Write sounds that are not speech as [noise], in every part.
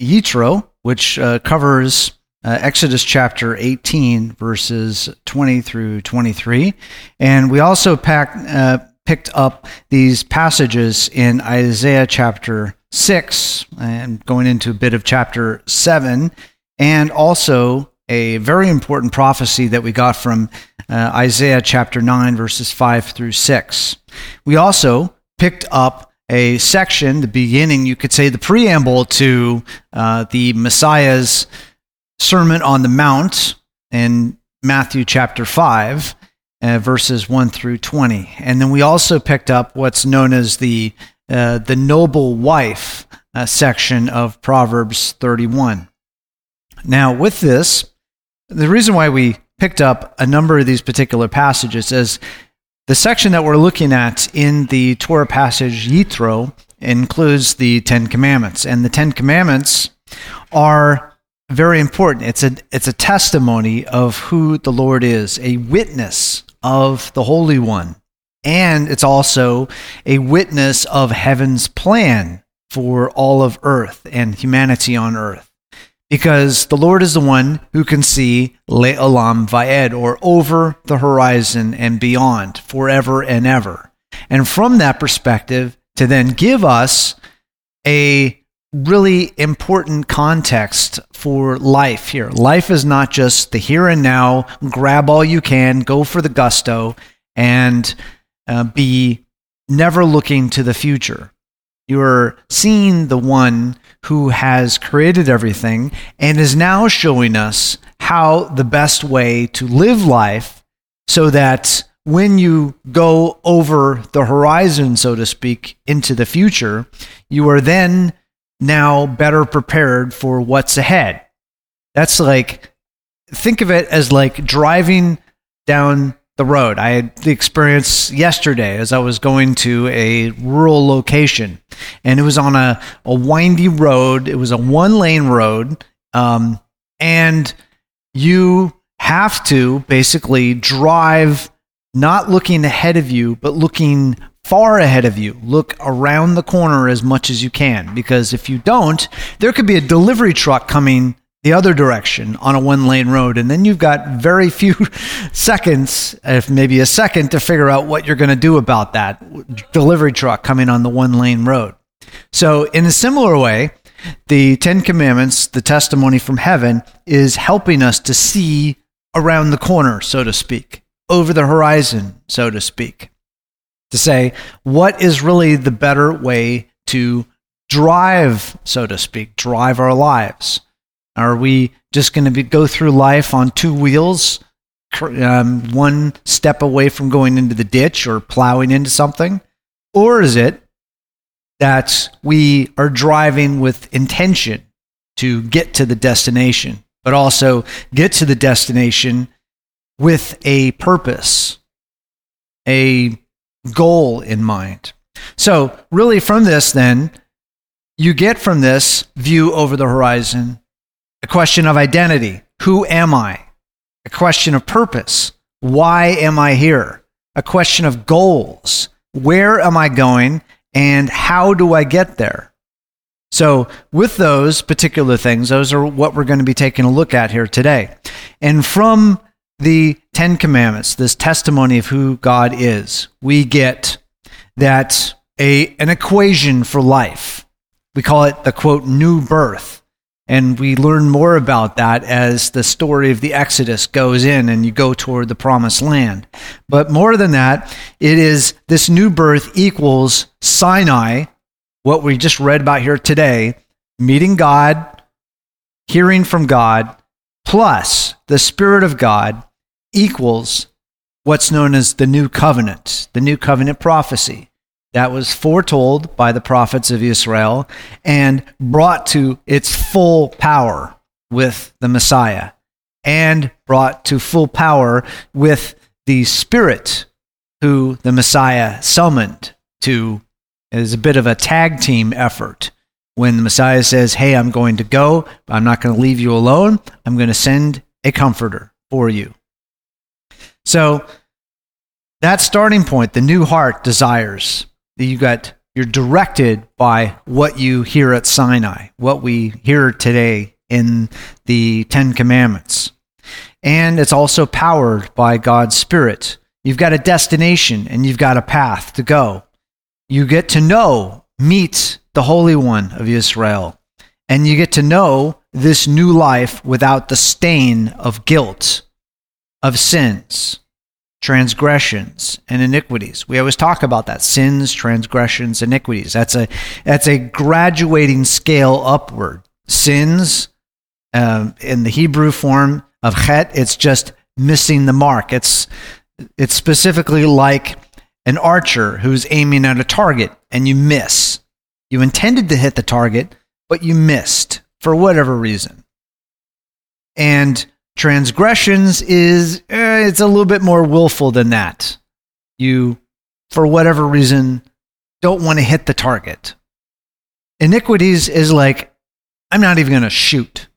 Yitro, which uh, covers uh, Exodus chapter 18, verses 20 through 23. And we also packed, uh, picked up these passages in Isaiah chapter 6 and going into a bit of chapter 7, and also a very important prophecy that we got from uh, Isaiah chapter 9, verses 5 through 6. We also picked up a section, the beginning, you could say the preamble to uh, the Messiah's Sermon on the Mount in Matthew chapter 5, uh, verses 1 through 20. And then we also picked up what's known as the, uh, the noble wife uh, section of Proverbs 31. Now, with this, the reason why we picked up a number of these particular passages is the section that we're looking at in the Torah passage Yitro includes the Ten Commandments, and the Ten Commandments are very important. It's a it's a testimony of who the Lord is, a witness of the Holy One, and it's also a witness of heaven's plan for all of earth and humanity on earth because the Lord is the one who can see Le'olam Va'ed, or over the horizon and beyond, forever and ever. And from that perspective, to then give us a really important context for life here. Life is not just the here and now, grab all you can, go for the gusto, and uh, be never looking to the future. You're seeing the one who has created everything and is now showing us how the best way to live life so that when you go over the horizon, so to speak, into the future, you are then now better prepared for what's ahead. That's like, think of it as like driving down the road. I had the experience yesterday as I was going to a rural location, and it was on a, a windy road. It was a one lane road, um, and you have to basically drive not looking ahead of you, but looking far ahead of you. Look around the corner as much as you can, because if you don't, there could be a delivery truck coming the other direction on a one lane road. And then you've got very few [laughs] seconds, if maybe a second, to figure out what you're going to do about that delivery truck coming on the one lane road. So, in a similar way, the Ten Commandments, the testimony from heaven, is helping us to see around the corner, so to speak, over the horizon, so to speak, to say what is really the better way to drive, so to speak, drive our lives. Are we just going to go through life on two wheels, um, one step away from going into the ditch or plowing into something? Or is it that we are driving with intention to get to the destination, but also get to the destination with a purpose, a goal in mind? So, really, from this, then, you get from this view over the horizon a question of identity who am I? A question of purpose why am I here? A question of goals where am I going and how do I get there? So, with those particular things, those are what we're going to be taking a look at here today. And from the Ten Commandments, this testimony of who God is, we get that a, an equation for life. We call it the quote, new birth. And we learn more about that as the story of the Exodus goes in and you go toward the promised land. But more than that, it is this new birth equals Sinai, what we just read about here today, meeting God, hearing from God, plus the Spirit of God equals what's known as the new covenant, the new covenant prophecy. That was foretold by the prophets of Israel and brought to its full power with the Messiah and brought to full power with the Spirit who the Messiah summoned to is a bit of a tag team effort. When the Messiah says, Hey, I'm going to go, but I'm not going to leave you alone. I'm going to send a comforter for you. So that starting point, the new heart desires that you got you're directed by what you hear at Sinai, what we hear today in the 10 commandments. And it's also powered by God's spirit. You've got a destination and you've got a path to go. You get to know, meet the Holy One of Israel, and you get to know this new life without the stain of guilt, of sins transgressions and iniquities. We always talk about that sins, transgressions, iniquities. That's a that's a graduating scale upward. Sins um, in the Hebrew form of chet, it's just missing the mark. It's it's specifically like an archer who's aiming at a target and you miss. You intended to hit the target, but you missed for whatever reason. And Transgressions is eh, it's a little bit more willful than that. You, for whatever reason, don't want to hit the target. Iniquities is like, I'm not even going to shoot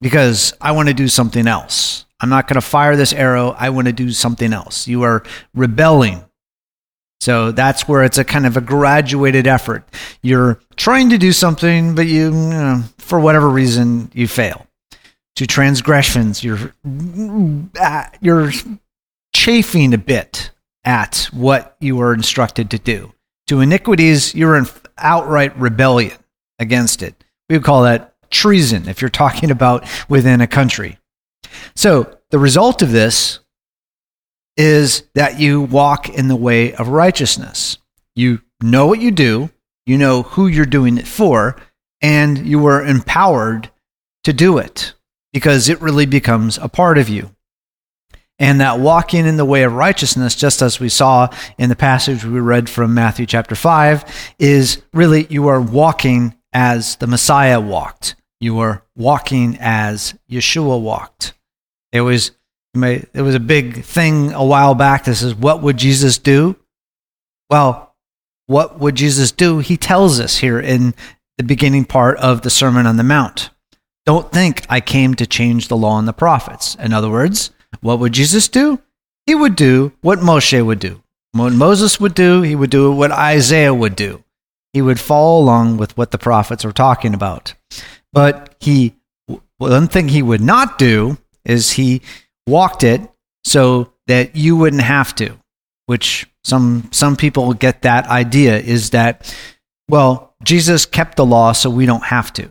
because I want to do something else. I'm not going to fire this arrow. I want to do something else. You are rebelling. So that's where it's a kind of a graduated effort. You're trying to do something, but you, you know, for whatever reason, you fail to transgressions. You're uh, you're chafing a bit at what you were instructed to do. To iniquities, you're in outright rebellion against it. We would call that treason if you're talking about within a country. So the result of this is that you walk in the way of righteousness. You know what you do, you know who you're doing it for, and you are empowered to do it because it really becomes a part of you. And that walking in the way of righteousness, just as we saw in the passage we read from Matthew chapter 5, is really you are walking as the Messiah walked. You are walking as Yeshua walked. It was, it was a big thing a while back. This is what would Jesus do? Well, what would Jesus do? He tells us here in the beginning part of the Sermon on the Mount. Don't think I came to change the law and the prophets. In other words, what would Jesus do? He would do what Moshe would do. What Moses would do, he would do what Isaiah would do. He would follow along with what the prophets were talking about. But he, one thing he would not do is he walked it so that you wouldn't have to, which some, some people get that idea is that, well, Jesus kept the law so we don't have to.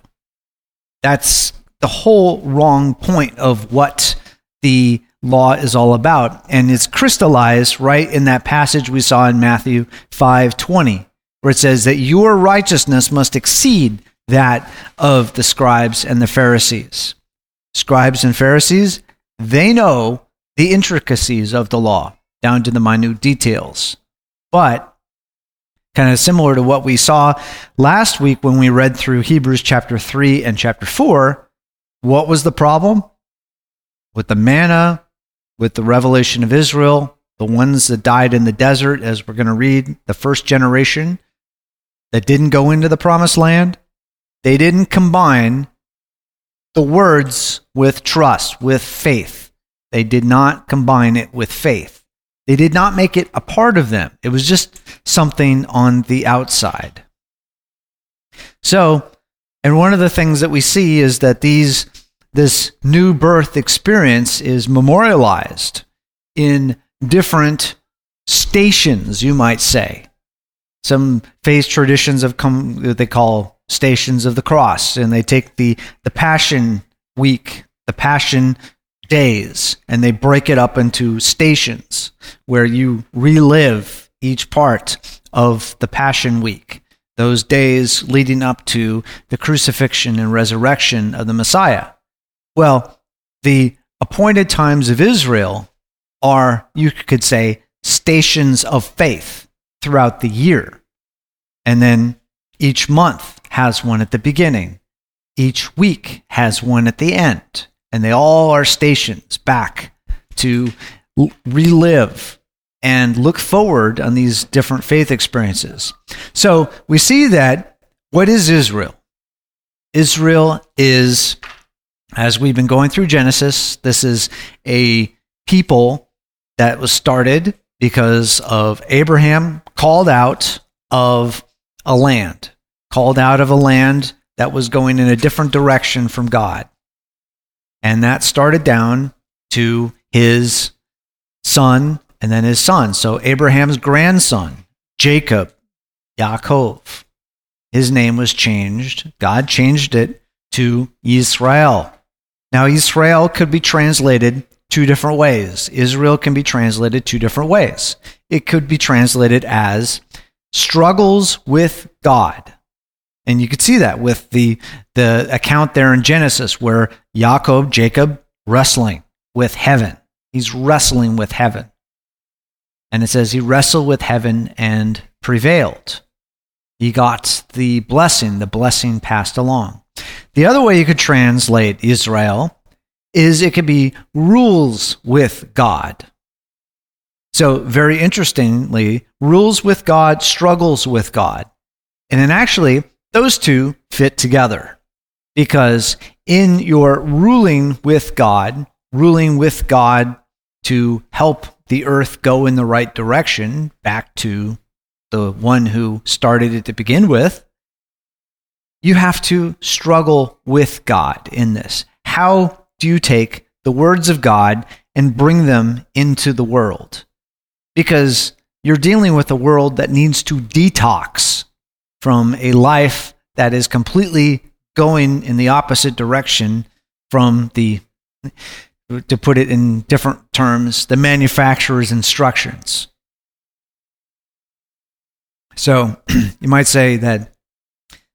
That's the whole wrong point of what the law is all about. And it's crystallized right in that passage we saw in Matthew 5:20, where it says that your righteousness must exceed that of the scribes and the Pharisees. Scribes and Pharisees, they know the intricacies of the law down to the minute details. But kind of similar to what we saw last week when we read through Hebrews chapter 3 and chapter 4. What was the problem? With the manna, with the revelation of Israel, the ones that died in the desert, as we're going to read, the first generation that didn't go into the promised land, they didn't combine the words with trust, with faith. They did not combine it with faith. They did not make it a part of them, it was just something on the outside. So, and one of the things that we see is that these this new birth experience is memorialized in different stations, you might say. Some faith traditions have come they call stations of the cross, and they take the, the Passion Week, the Passion days and they break it up into stations where you relive each part of the Passion Week, those days leading up to the crucifixion and resurrection of the Messiah. Well, the appointed times of Israel are, you could say, stations of faith. throughout the year. And then each month has one at the beginning. Each week has one at the end. And they all are stations back to relive and look forward on these different faith experiences. So we see that what is Israel? Israel is, as we've been going through Genesis, this is a people that was started because of Abraham called out of a land, called out of a land that was going in a different direction from God. And that started down to his son and then his son. So Abraham's grandson, Jacob, Yaakov, his name was changed. God changed it to Israel. Now, Israel could be translated two different ways. Israel can be translated two different ways. It could be translated as struggles with God. And you could see that with the, the account there in Genesis where Jacob, Jacob, wrestling with heaven. He's wrestling with heaven. And it says he wrestled with heaven and prevailed. He got the blessing, the blessing passed along. The other way you could translate Israel is it could be rules with God. So, very interestingly, rules with God, struggles with God. And then actually, those two fit together because in your ruling with God, ruling with God to help the earth go in the right direction back to the one who started it to begin with, you have to struggle with God in this. How do you take the words of God and bring them into the world? Because you're dealing with a world that needs to detox from a life that is completely going in the opposite direction from the to put it in different terms, the manufacturer's instructions. So [clears throat] you might say that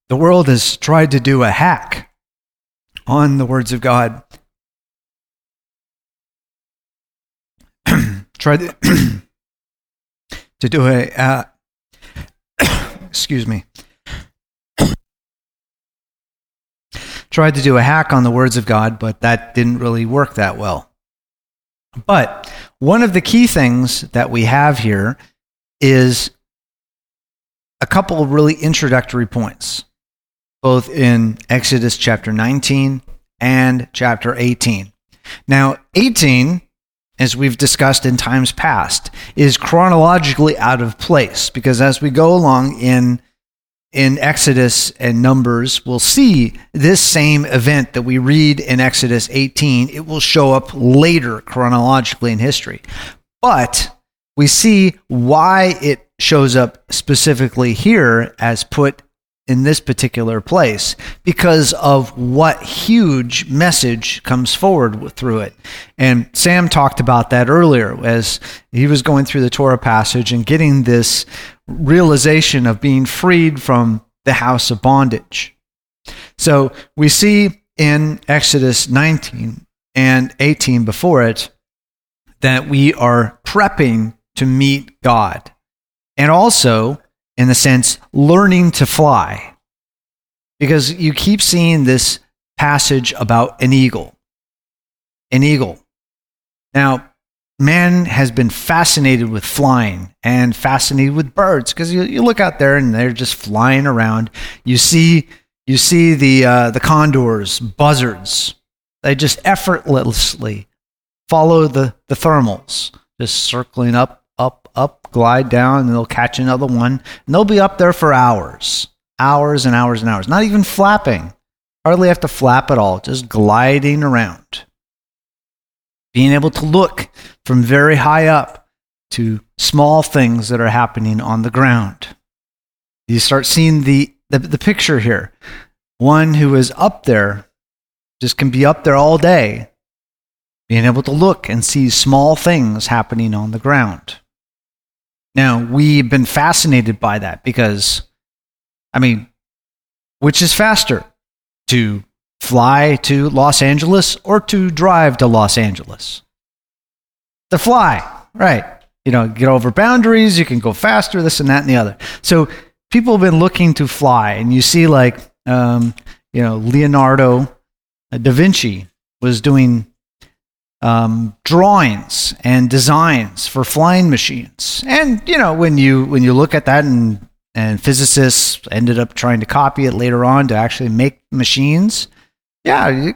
the world has tried to do a hack on the words of God. [clears throat] tried to, [clears throat] to do a, uh, [coughs] excuse me, tried to do a hack on the words of God, but that didn't really work that well. But one of the key things that we have here is a couple of really introductory points, both in Exodus chapter 19 and chapter 18. Now, 18, as we've discussed in times past, is chronologically out of place because as we go along in in Exodus and Numbers we'll see this same event that we read in Exodus 18. It will show up later chronologically in history. But we see why it shows up specifically here as put in this particular place because of what huge message comes forward through it. And Sam talked about that earlier as he was going through the Torah passage and getting this realization of being freed from the house of bondage. So we see in Exodus 19 and 18 before it that we are prepping to meet God. And also, in the sense, learning to fly. Because you keep seeing this passage about an eagle. An eagle. Now, man has been fascinated with flying and fascinated with birds because you, you look out there and they're just flying around. You see, you see the, uh, the condors, buzzards. They just effortlessly follow the, the thermals, just circling up, up, up, glide down, and they'll catch another one. And they'll be up there for hours, hours and hours and hours, not even flapping. Hardly have to flap at all, just gliding around being able to look from very high up to small things that are happening on the ground. You start seeing the, the, the picture here. One who is up there just can be up there all day, being able to look and see small things happening on the ground. Now, we've been fascinated by that because, I mean, which is faster? To fly to Los Angeles or to drive to Los Angeles? To fly, right. you know, get over boundaries, you can go faster, this and that and the other. So people have been looking to fly, and you see like, um, you know, Leonardo da Vinci was doing um, drawings and designs for flying machines. And you know, when you when you look at that, and and physicists ended up trying to copy it later on to actually make machines. Yeah, you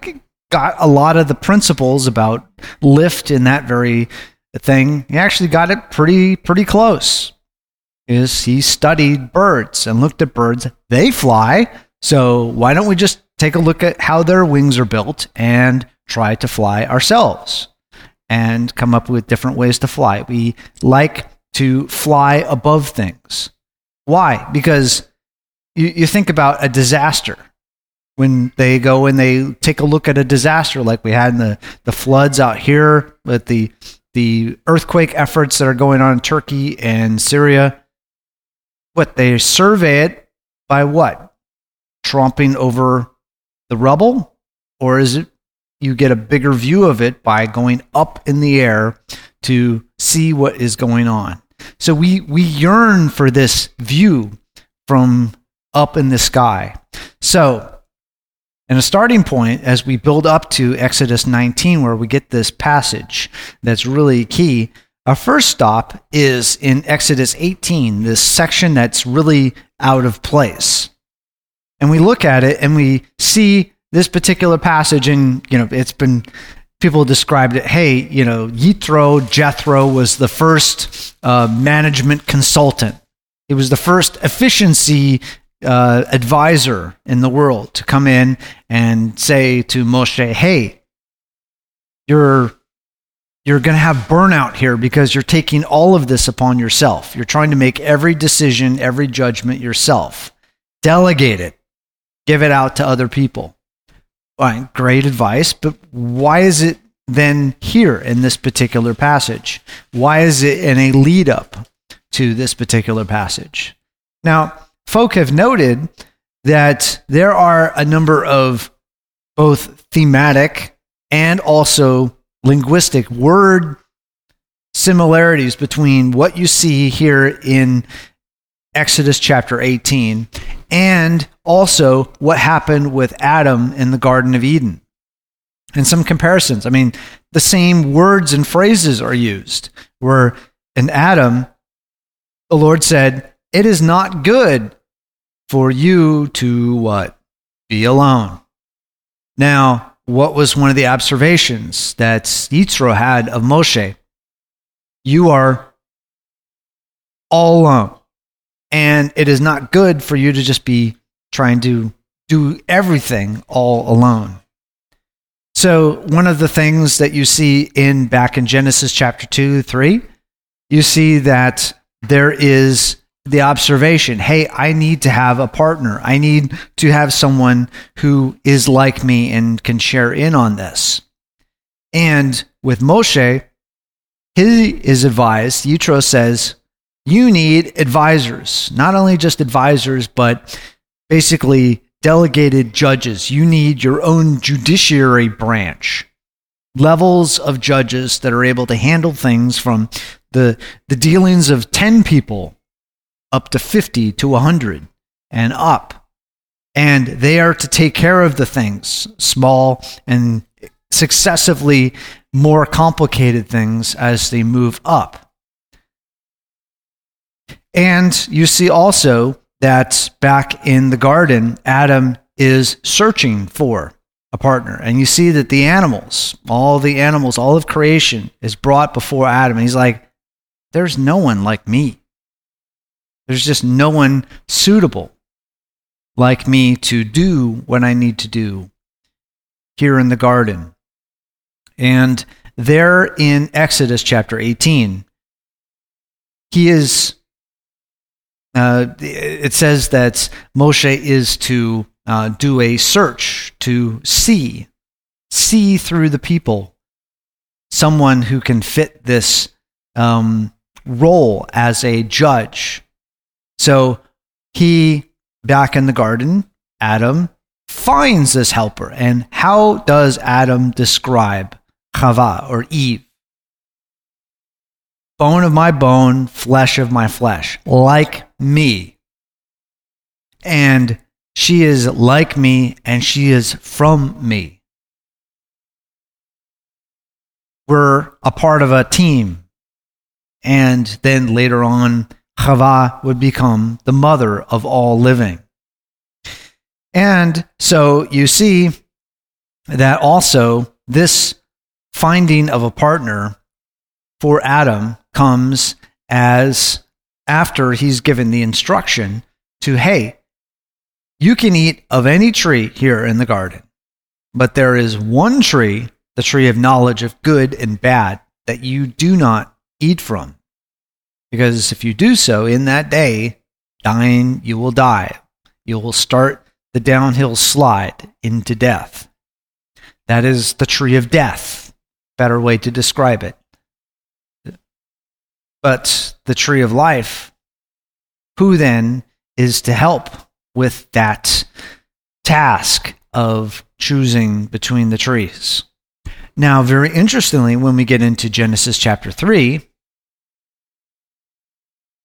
got a lot of the principles about lift in that very thing. He actually got it pretty pretty close. Is he studied birds and looked at birds? They fly. So why don't we just take a look at how their wings are built and try to fly ourselves and come up with different ways to fly. We like to fly above things. Why? Because you, you think about a disaster. When they go and they take a look at a disaster like we had in the, the floods out here with the, the earthquake efforts that are going on in Turkey and Syria, what they survey it by what? Tromping over the rubble? Or is it you get a bigger view of it by going up in the air to see what is going on. So we, we yearn for this view from up in the sky. So, in a starting point, as we build up to Exodus 19, where we get this passage that's really key, our first stop is in Exodus 18, this section that's really out of place. And we look at it and we see this particular passage, and you know, it's been people described it. Hey, you know, Yitro Jethro was the first uh, management consultant. He was the first efficiency uh, advisor in the world to come in and say to Moshe, "Hey, you're." You're going to have burnout here because you're taking all of this upon yourself. You're trying to make every decision, every judgment yourself. Delegate it. Give it out to other people right, great advice, but why is it then here in this particular passage? Why is it in a lead up to this particular passage? Now, folk have noted that there are a number of both thematic and also linguistic word similarities between what you see here in Exodus chapter 18 and also what happened with Adam in the Garden of Eden. And some comparisons. I mean, the same words and phrases are used. Where in Adam, the Lord said, It is not good for you to what? Be alone. Now, what was one of the observations that Yitro had of Moshe? You are all alone. And it is not good for you to just be trying to do everything all alone. So, one of the things that you see in back in Genesis chapter 2, 3, you see that there is the observation hey, I need to have a partner. I need to have someone who is like me and can share in on this. And with Moshe, he is advised, Yitro says, you need advisors, not only just advisors, but basically delegated judges. You need your own judiciary branch, levels of judges that are able to handle things from the, the dealings of 10 people up to 50 to 100 and up. And they are to take care of the things, small and successively more complicated things as they move up. And you see also that back in the garden, Adam is searching for a partner. And you see that the animals, all the animals, all of creation is brought before Adam. And he's like, there's no one like me. There's just no one suitable like me to do what I need to do here in the garden. And there in Exodus chapter 18, he is uh, it says that Moshe is to uh, do a search to see, see through the people, someone who can fit this um, role as a judge. So he, back in the garden, Adam finds this helper. And how does Adam describe Chava or Eve? Bone of my bone, flesh of my flesh, like me. And she is like me, and she is from me. We're a part of a team. And then later on, Chava would become the mother of all living. And so you see that also this finding of a partner for Adam comes as after he's given the instruction to, hey, you can eat of any tree here in the garden, but there is one tree, the tree of knowledge of good and bad, that you do not eat from. Because if you do so in that day, dying, you will die. You will start the downhill slide into death. That is the tree of death. Better way to describe it. But the tree of life, who then is to help with that task of choosing between the trees? Now, very interestingly, when we get into Genesis chapter 3,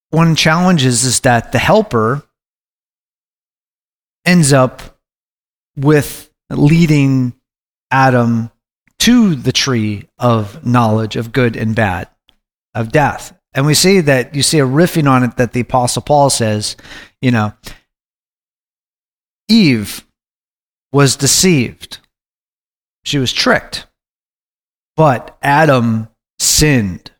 one challenge is, is that the helper ends up with leading Adam to the tree of knowledge of good and bad, of death. And we see that you see a riffing on it that the Apostle Paul says, you know, Eve was deceived. She was tricked. But Adam sinned.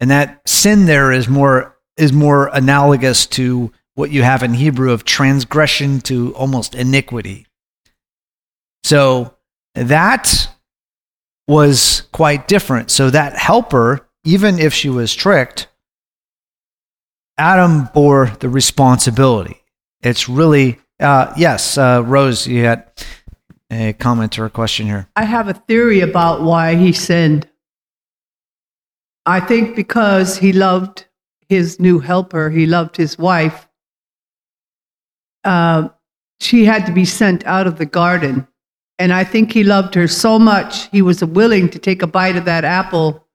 And that sin there is more is more analogous to what you have in Hebrew of transgression to almost iniquity. So that was quite different. So that helper, even if she was tricked, Adam bore the responsibility. It's really, uh, yes, uh, Rose, you had a comment or a question here. I have a theory about why he sinned. I think because he loved his new helper, he loved his wife. Uh, she had to be sent out of the garden. And I think he loved her so much, he was willing to take a bite of that apple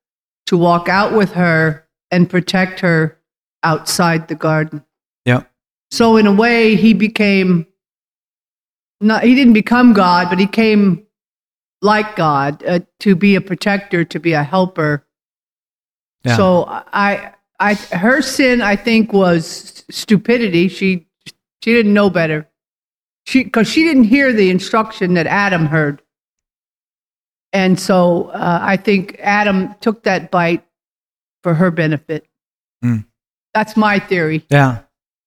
to walk out with her and protect her outside the garden. Yeah. So, in a way, he became not, he didn't become God, but he came like God uh, to be a protector, to be a helper. Yeah. So, I, I, her sin, I think, was stupidity. She, she didn't know better. She, because she didn't hear the instruction that Adam heard, and so uh, I think Adam took that bite for her benefit. Mm. That's my theory. Yeah.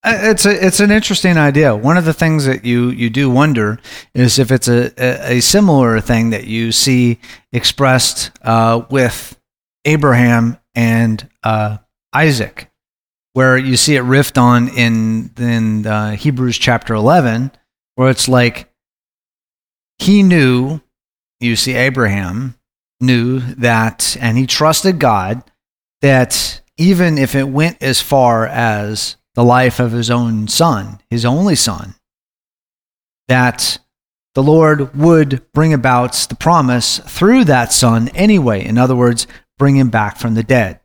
Uh, It's a it's an interesting idea. One of the things that you you do wonder is if it's a a, a similar thing that you see expressed uh, with Abraham and uh, Isaac, where you see it riffed on in in uh, Hebrews chapter eleven, where it's like he knew. You see, Abraham knew that, and he trusted God that even if it went as far as the life of his own son, his only son, that the Lord would bring about the promise through that son anyway. In other words, bring him back from the dead.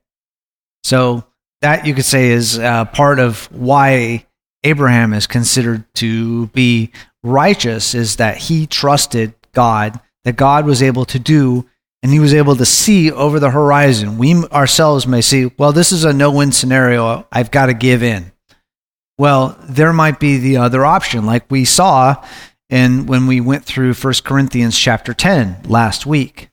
So that you could say is uh, part of why Abraham is considered to be righteous is that he trusted God, that God was able to do and he was able to see over the horizon. We ourselves may see, well, this is a no win scenario. I've got to give in. Well, there might be the other option, like we saw and when we went through 1 Corinthians chapter 10 last week,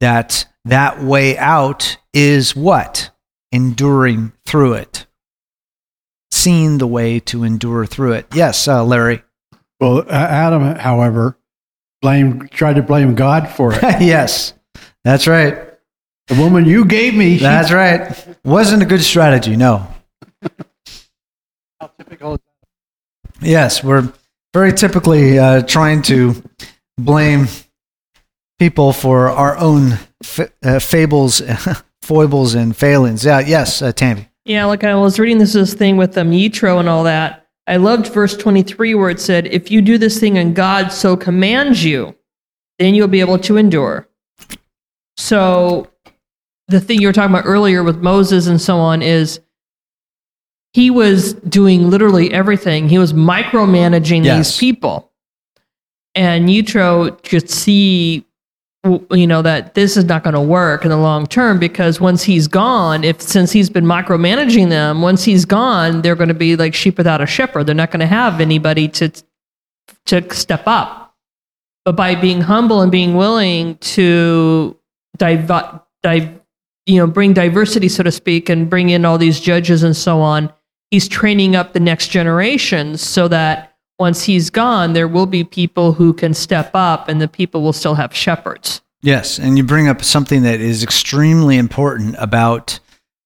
that that way out is what? Enduring through it. Seeing the way to endure through it. Yes, uh, Larry. Well, Adam, however, blamed tried to blame God for it. [laughs] yes, that's right. the woman you gave me. she- That's right. Wasn't a good strategy, no. Yes, we're very typically uh, trying to blame people for our own f- uh, fables, [laughs] foibles, and failings. Yeah, yes, uh, Tammy. Yeah, like I was reading this, this thing with um, Yitro and all that. I loved verse 23 where it said, If you do this thing and God so commands you, then you'll be able to endure. So the thing you were talking about earlier with Moses and so on is he was doing literally everything. He was micromanaging Yes. these people. And Yitro could see you know that this is not going to work in the long term because once he's gone if since he's been micromanaging them once he's gone they're going to be like sheep without a shepherd. They're not going to have anybody to to step up. But by being humble and being willing to div- div- you know bring diversity so to speak and bring in all these judges and so on he's training up the next generation so that once he's gone there will be people who can step up and the people will still have shepherds Yes, and you bring up something that is extremely important about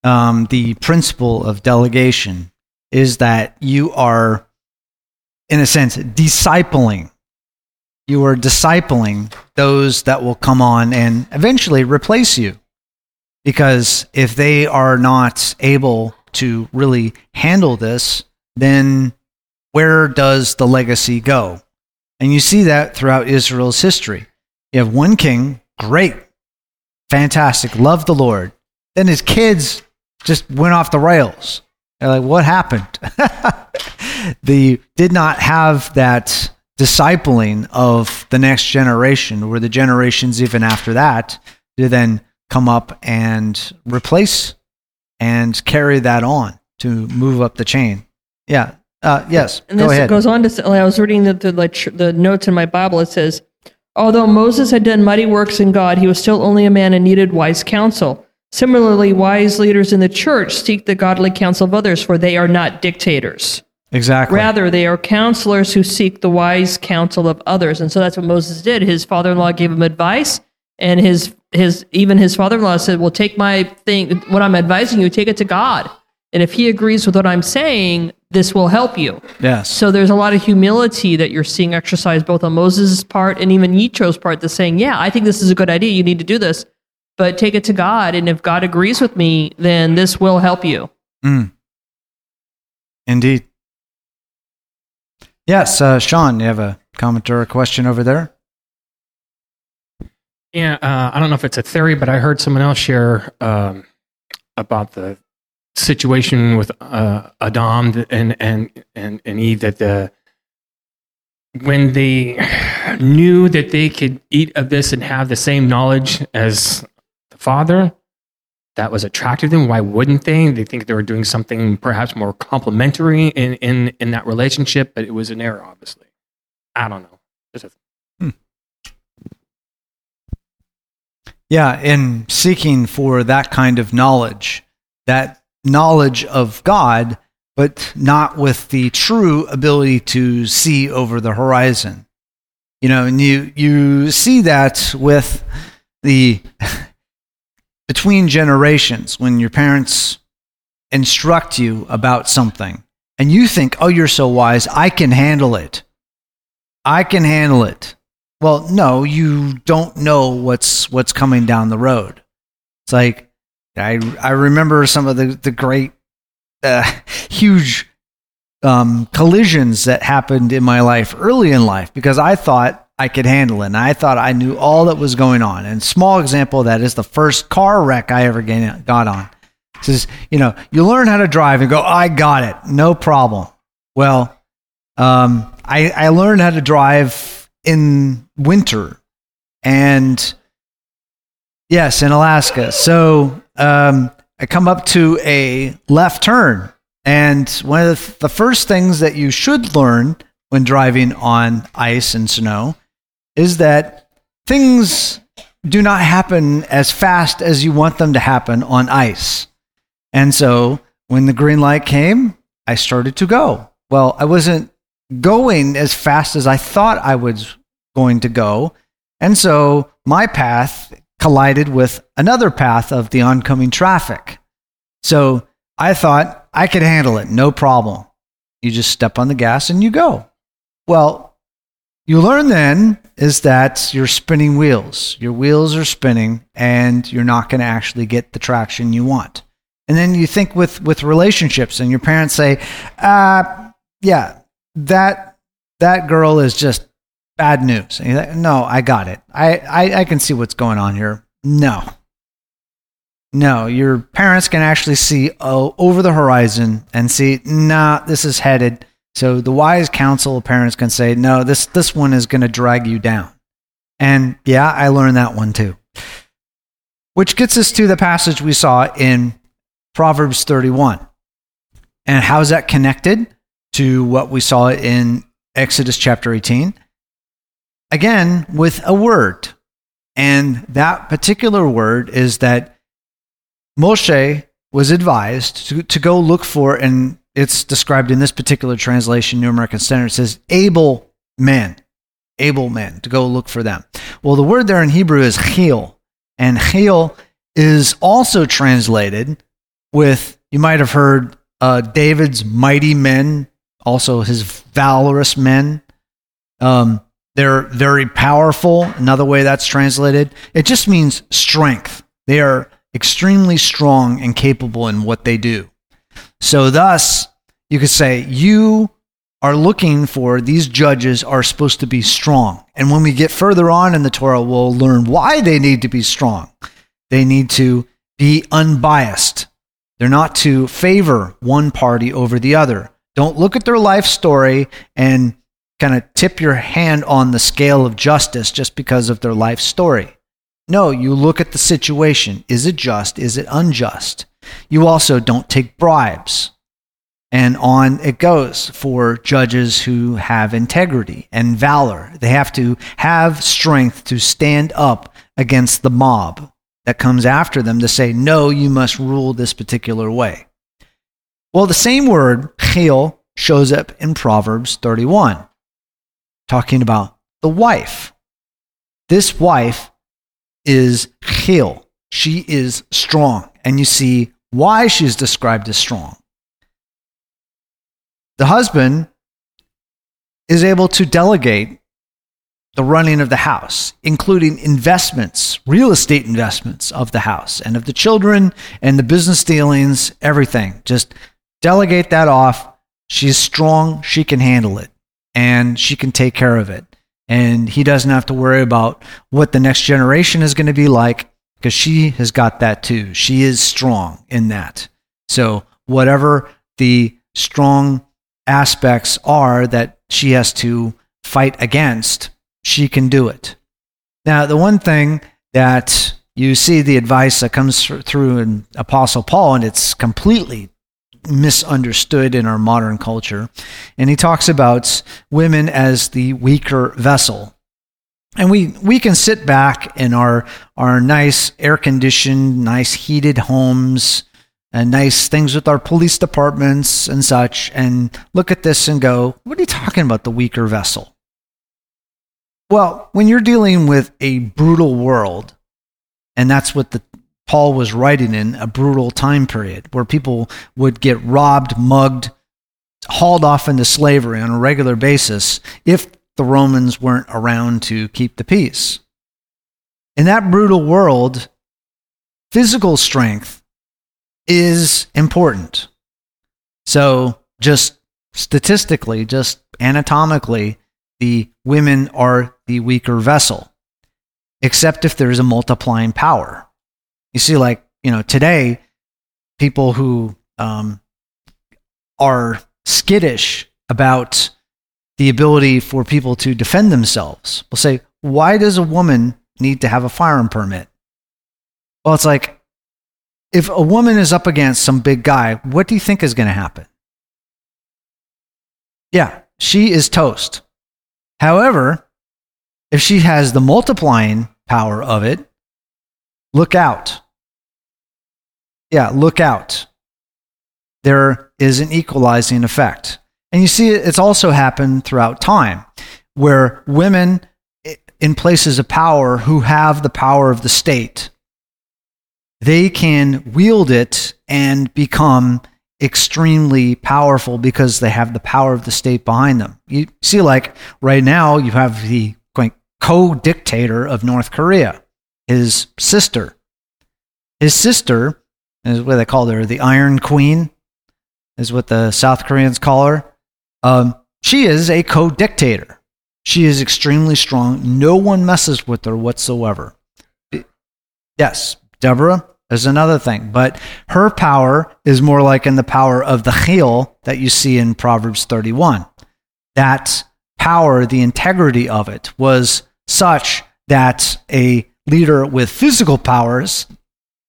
um, the principle of delegation is that you are, in a sense, discipling. You are discipling those that will come on and eventually replace you. Because if they are not able to really handle this, then where does the legacy go? And you see that throughout Israel's history. You have one king, great, fantastic, loved the Lord. Then his kids just went off the rails. They're like, what happened? [laughs] the did not have that discipling of the next generation or the generations even after that to then come up and replace and carry that on to move up the chain. Yeah. Uh, yes. And this goes on to say, I was reading the, the, the notes in my Bible. It says, Although Moses had done mighty works in God, he was still only a man and needed wise counsel. Similarly, wise leaders in the church seek the godly counsel of others, for they are not dictators. exactly. Rather, they are counselors who seek the wise counsel of others. And so that's what Moses did. His father-in-law gave him advice, and his his even his father-in-law said, "Well, take my thing, what I'm advising you, take it to God, and if He agrees with what I'm saying, this will help you." yes. So there's a lot of humility that you're seeing exercised both on Moses' part and even Yitro's part that's saying, yeah, I think this is a good idea. You need to do this, but take it to God. And if God agrees with me, then this will help you. Mm. Indeed. Yes, uh, Sean, you have a comment or a question over there? Yeah, uh, I don't know if it's a theory, but I heard someone else share um, about the situation with uh, Adam and and and and Eve that the when they knew that they could eat of this and have the same knowledge as the father, that was attractive to them. Why wouldn't they? They think they were doing something perhaps more complementary in in in that relationship, but it was an error, obviously. I don't know. A Yeah, in seeking for that kind of knowledge, that knowledge of God, but not with the true ability to see over the horizon. You know, and you, you see that with the [laughs] between generations when your parents instruct you about something and you think, oh, you're so wise, I can handle it. I can handle it. Well, no, you don't know what's what's coming down the road. It's like I I remember some of the the great uh, huge um, collisions that happened in my life early in life because I thought I could handle it and I thought I knew all that was going on. And small example of that is the first car wreck I ever got on. Says, you know, you learn how to drive and go, I got it, no problem. Well, um, I, I learned how to drive in winter and yes, in Alaska. So um, I come up to a left turn. And one of the, the first things that you should learn when driving on ice and snow is that things do not happen as fast as you want them to happen on ice. And so when the green light came, I started to go. Well, I wasn't going as fast as I thought I was going to go. And so my path collided with another path of the oncoming traffic. So I thought I could handle it, no problem. You just step on the gas and you go. Well, you learn then is that you're spinning wheels. Your wheels are spinning and you're not going to actually get the traction you want. And then you think with, with relationships and your parents say, uh, yeah, that, that girl is just bad news. Like, no, I got it. I, I, I can see what's going on here. No. No, your parents can actually see oh, over the horizon and see, nah, this is headed. So the wise counsel of parents can say, no, this this one is going to drag you down. And yeah, I learned that one too. Which gets us to the passage we saw in Proverbs 31. And how's that connected to what we saw in Exodus chapter 18? Again, with a word. And that particular word is that Moshe was advised to, to go look for, and it's described in this particular translation, New American Standard, it says able men, able men, to go look for them. Well, the word there in Hebrew is chil, and chil is also translated with, you might have heard uh, David's mighty men, also his valorous men. Um, they're very powerful. Another way that's translated, it just means strength. They are extremely strong and capable in what they do. So, thus, you could say, you are looking for these judges are supposed to be strong. And when we get further on in the Torah, we'll learn why they need to be strong. They need to be unbiased. They're not to favor one party over the other. Don't look at their life story and kind of tip your hand on the scale of justice just because of their life story. No, you look at the situation. Is it just? Is it unjust? You also don't take bribes. And on it goes for judges who have integrity and valor. They have to have strength to stand up against the mob that comes after them to say, no, you must rule this particular way. Well, the same word, chil, shows up in Proverbs 31 talking about the wife. This wife is chil. She is strong. And you see why she's described as strong. The husband is able to delegate the running of the house, including investments, real estate investments of the house and of the children and the business dealings, everything. Just delegate that off. She's strong. She can handle it and she can take care of it. And he doesn't have to worry about what the next generation is going to be like because she has got that too. She is strong in that. So, whatever the strong aspects are that she has to fight against, she can do it. Now, the one thing that you see the advice that comes through in Apostle Paul, and it's completely misunderstood in our modern culture. And he talks about women as the weaker vessel. And we, we can sit back in our, our nice air conditioned, nice heated homes and nice things with our police departments and such and look at this and go, what are you talking about, the weaker vessel? Well, when you're dealing with a brutal world, and that's what the Paul was writing in a brutal time period where people would get robbed, mugged, hauled off into slavery on a regular basis if the Romans weren't around to keep the peace. In that brutal world, physical strength is important. So, just statistically, just anatomically, the women are the weaker vessel, except if there is a multiplying power. You see, like, you know, today, people who um, are skittish about the ability for people to defend themselves will say, why does a woman need to have a firearm permit? Well, it's like, if a woman is up against some big guy, what do you think is going to happen? Yeah, she is toast. However, if she has the multiplying power of it, Look out. Yeah, look out. There is an equalizing effect. And you see, it's also happened throughout time where women in places of power who have the power of the state, they can wield it and become extremely powerful because they have the power of the state behind them. You see, like right now, you have the co dictator of North Korea his sister. His sister is what they call her, the Iron Queen, is what the South Koreans call her. Um, she is a co dictator. She is extremely strong. No one messes with her whatsoever. Yes, Deborah, is another thing. But her power is more like in the power of the chil that you see in Proverbs 31. That power, the integrity of it, was such that a leader with physical powers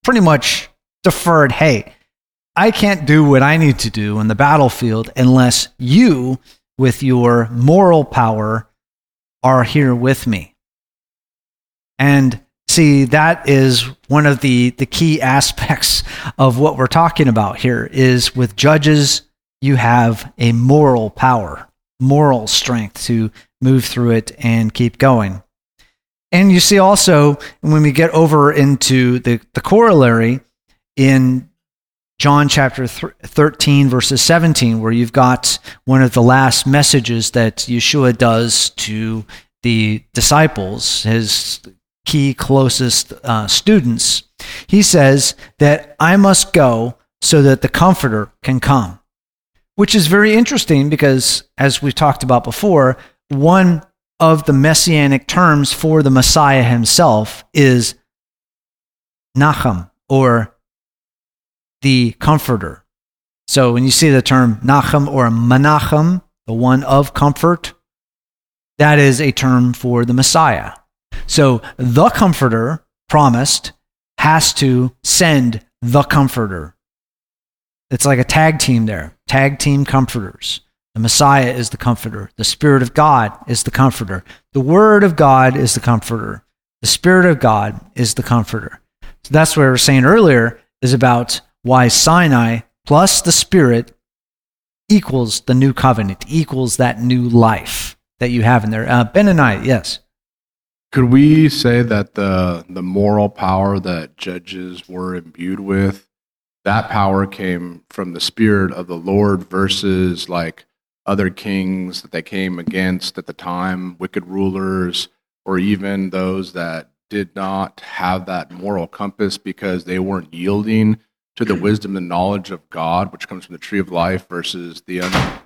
pretty much deferred, hey, I can't do what I need to do in the battlefield unless you, with your moral power, are here with me. And see, that is one of the, the key [laughs] aspects of what we're talking about here is with judges, you have a moral power, moral strength to move through it and keep going. And you see also when we get over into the, the corollary in John chapter th- 13, verses 17, where you've got one of the last messages that Yeshua does to the disciples, his key closest uh, students. He says that I must go so that the Comforter can come, which is very interesting because, as we've talked about before, one of the messianic terms for the Messiah himself is Nachum or the comforter. So when you see the term Nachum or Menachem, the one of comfort, that is a term for the Messiah. So the comforter promised has to send the comforter. It's like a tag team there, tag team comforters. The Messiah is the comforter. The Spirit of God is the comforter. The Word of God is the comforter. The Spirit of God is the comforter. So that's what we were saying earlier is about why Sinai plus the Spirit equals the new covenant, equals that new life that you have in there. Uh, I, yes. Could we say that the the moral power that judges were imbued with, that power came from the Spirit of the Lord versus like other kings that they came against at the time, wicked rulers, or even those that did not have that moral compass because they weren't yielding to the wisdom and knowledge of God, which comes from the tree of life, versus the un-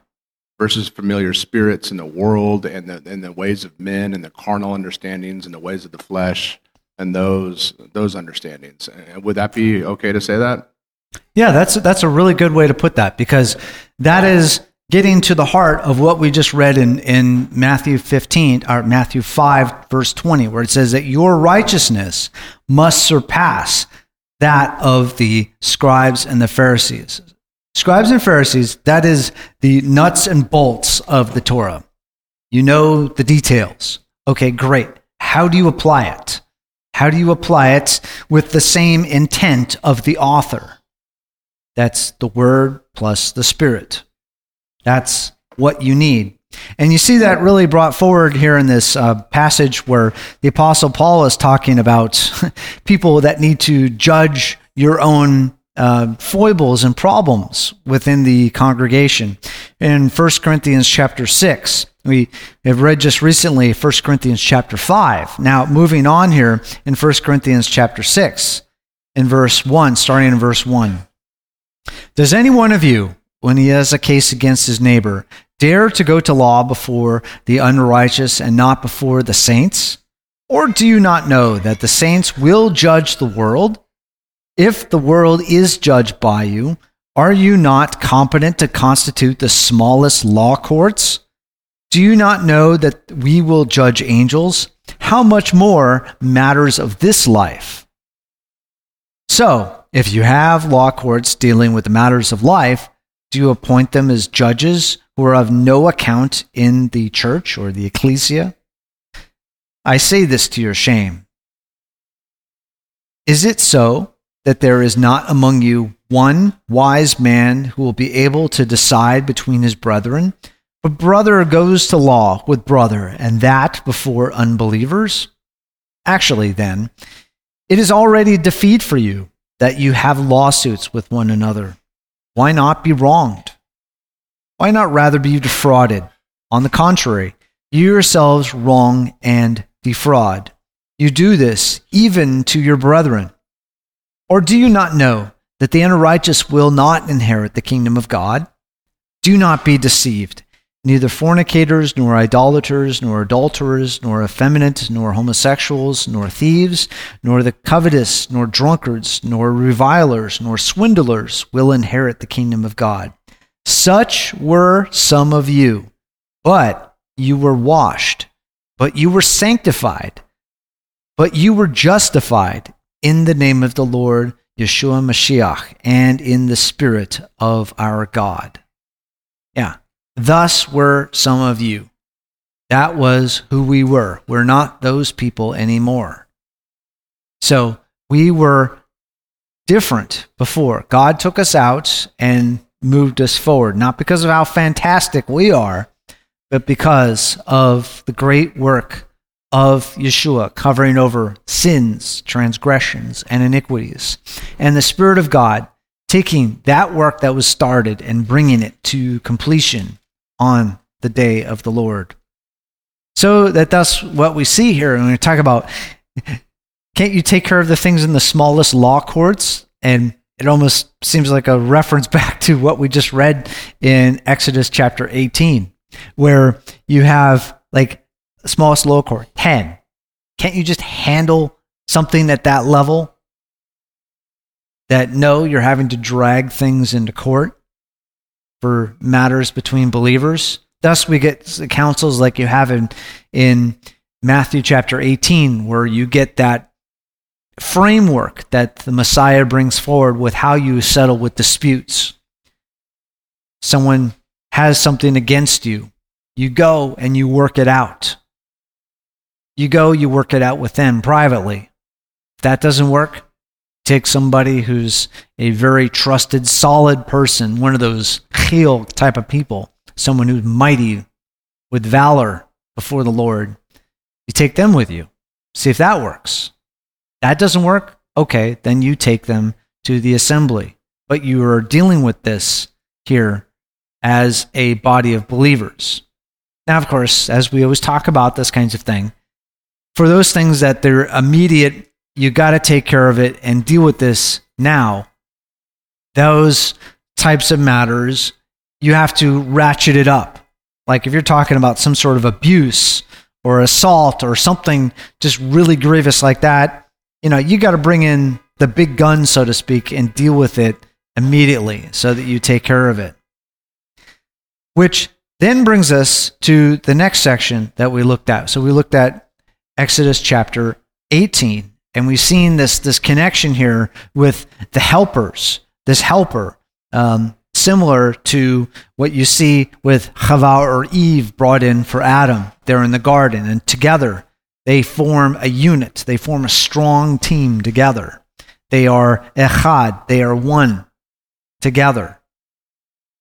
versus familiar spirits in the world and the and the ways of men and the carnal understandings and the ways of the flesh and those those understandings. And would that be okay to say that? Yeah, that's that's a really good way to put that because that is getting to the heart of what we just read in, in Matthew 15 or Matthew 5 verse 20 where it says that your righteousness must surpass that of the scribes and the Pharisees. Scribes and Pharisees, that is the nuts and bolts of the Torah. You know the details. Okay, great. How do you apply it? How do you apply it with the same intent of the author? That's the Word plus the Spirit. That's what you need. And you see that really brought forward here in this uh, passage where the Apostle Paul is talking about [laughs] people that need to judge your own uh, foibles and problems within the congregation. In 1 Corinthians chapter 6, we have read just recently 1 Corinthians chapter 5. Now, moving on here in 1 Corinthians chapter 6, in verse 1, starting in verse 1. Does any one of you, when he has a case against his neighbor, dare to go to law before the unrighteous and not before the saints? Or do you not know that the saints will judge the world? If the world is judged by you, are you not competent to constitute the smallest law courts? Do you not know that we will judge angels? How much more matters of this life? So, if you have law courts dealing with the matters of life, do you appoint them as judges who are of no account in the church or the ecclesia? I say this to your shame. Is it so that there is not among you one wise man who will be able to decide between his brethren? A brother goes to law with brother, and that before unbelievers? Actually, then, it is already defeat for you that you have lawsuits with one another. Why not be wronged? Why not rather be defrauded? On the contrary, you yourselves wrong and defraud. You do this even to your brethren. Or do you not know that the unrighteous will not inherit the kingdom of God? Do not be deceived. Neither fornicators, nor idolaters, nor adulterers, nor effeminate, nor homosexuals, nor thieves, nor the covetous, nor drunkards, nor revilers, nor swindlers will inherit the kingdom of God. Such were some of you, but you were washed, but you were sanctified, but you were justified in the name of the Lord Yeshua Mashiach and in the Spirit of our God. Yeah. Thus were some of you. That was who we were. We're not those people anymore. So we were different before. God took us out and moved us forward, not because of how fantastic we are, but because of the great work of Yeshua covering over sins, transgressions, and iniquities. And the Spirit of God taking that work that was started and bringing it to completion on the day of the Lord. So that that's what we see here. And we talk about can't you take care of the things in the smallest law courts? And it almost seems like a reference [laughs] back to what we just read in Exodus chapter 18, where you have like smallest law court, 10. Can't you just handle something at that level? That no, you're having to drag things into court for matters between believers. Thus, we get counsels like you have in, in Matthew chapter 18, where you get that framework that the Messiah brings forward with how you settle with disputes. Someone has something against you, you go and you work it out. You go, you work it out with them privately. If that doesn't work, take somebody who's a very trusted, solid person, one of those chil type of people, someone who's mighty with valor before the Lord. You take them with you. See if that works. That doesn't work? Okay, then you take them to the assembly. But you are dealing with this here as a body of believers. Now, of course, as we always talk about this kinds of thing, for those things that they're immediate you got to take care of it and deal with this now. Those types of matters, you have to ratchet it up. Like if you're talking about some sort of abuse or assault or something just really grievous like that, you know, you got to bring in the big gun, so to speak, and deal with it immediately so that you take care of it. Which then brings us to the next section that we looked at. So we looked at Exodus chapter 18 and we've seen this this connection here with the helpers this helper um, similar to what you see with Chava or Eve brought in for Adam there in the garden. And together they form a unit. They form a strong team together. They are echad. They are one together.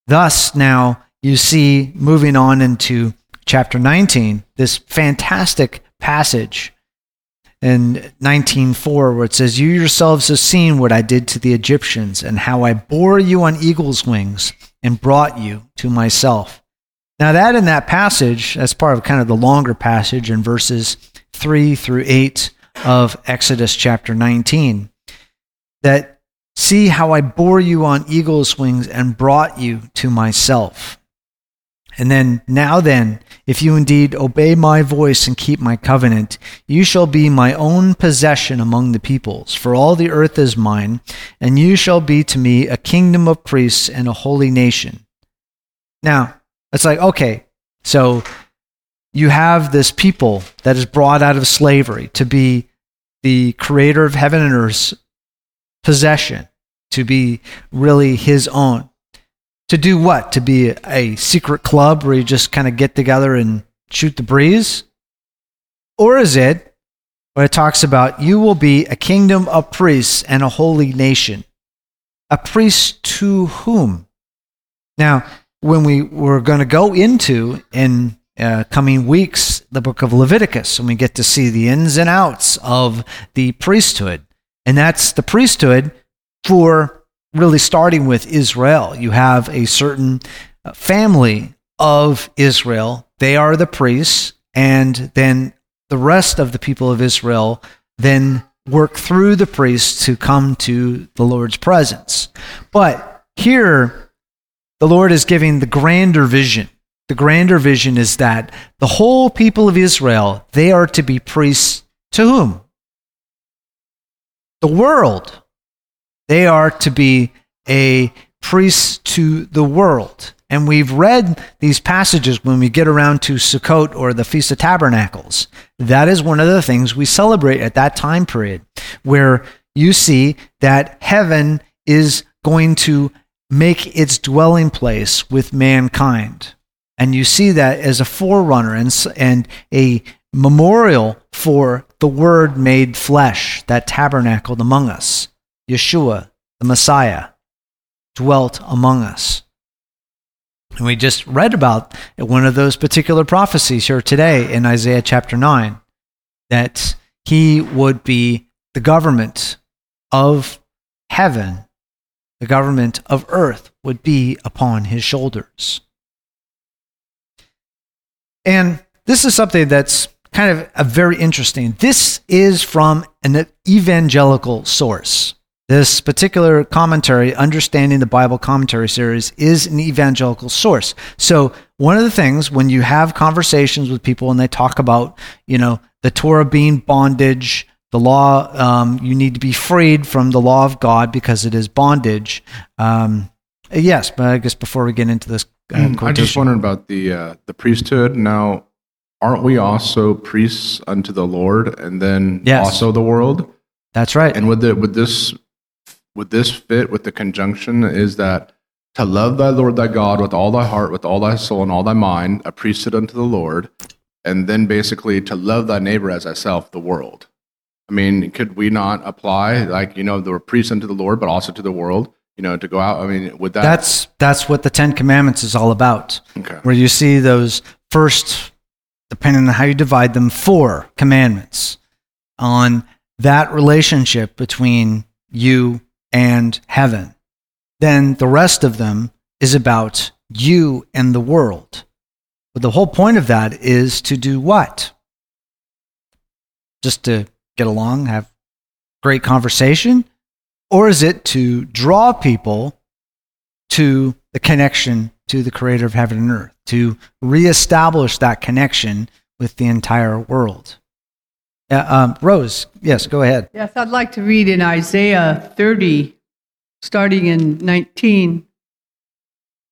Thus now you see moving on into chapter 19 this fantastic passage in 19:4 where it says you yourselves have seen what I did to the Egyptians and how I bore you on eagle's wings and brought you to myself. Now that in that passage, that's part of kind of the longer passage in verses 3 through 8 of Exodus chapter 19 that see how I bore you on eagle's wings and brought you to myself. And then, now then, if you indeed obey my voice and keep my covenant, you shall be my own possession among the peoples, for all the earth is mine, and you shall be to me a kingdom of priests and a holy nation. Now, it's like, okay, so you have this people that is brought out of slavery to be the creator of heaven and earth's possession, to be really his own. To do what? To be a secret club where you just kind of get together and shoot the breeze? Or is it when it talks about you will be a kingdom of priests and a holy nation? A priest to whom? Now, when we were going to go into in uh, coming weeks the book of Leviticus, and we get to see the ins and outs of the priesthood. And that's the priesthood for really starting with Israel. You have a certain uh, family of Israel, they are the priests, and then the rest of the people of Israel then work through the priests to come to the Lord's presence. But here, the Lord is giving the grander vision the grander vision is that the whole people of Israel, they are to be priests to whom? The world. They are to be a priest to the world. And we've read these passages when we get around to Sukkot or the Feast of Tabernacles. That is one of the things we celebrate at that time period, where you see that heaven is going to make its dwelling place with mankind. And you see that as a forerunner and, and a memorial for the Word made flesh that tabernacled among us. Yeshua, the Messiah, dwelt among us. And we just read about one of those particular prophecies here today in Isaiah chapter 9 that he would be the government of heaven, the government of earth would be upon his shoulders. And this is something that's kind of a very interesting. This is from an evangelical source. This particular commentary, Understanding the Bible Commentary Series, is an evangelical source. So, one of the things when you have conversations with people and they talk about, you know, the Torah being bondage, the law, um, you need to be freed from the law of God because it is bondage. Um, yes, but I guess before we get into this, uh, mm, I just wondering about the uh, the priesthood. Now, aren't we also priests unto the Lord, and then Yes. also the world? That's right. And would the would this would this fit with the conjunction? Is that to love thy Lord thy God with all thy heart, with all thy soul, and all thy mind, a priesthood unto the Lord, and then basically to love thy neighbor as thyself, the world. I mean, could we not apply like you know the priest unto the Lord, but also to the world? You know, to go out. I mean, would that? That's that's what the Ten Commandments is all about. okay. Where you see those first, depending on how you divide them, four commandments on that relationship between you and heaven. Then the rest of them is about you and the world. But the whole point of that is to do what? Just to get along, have great conversation? Or is it to draw people to the connection to the creator of heaven and earth, to reestablish that connection with the entire world? Uh, um, Rose, yes, go ahead. Yes, I'd like to read in Isaiah 30, starting in 19.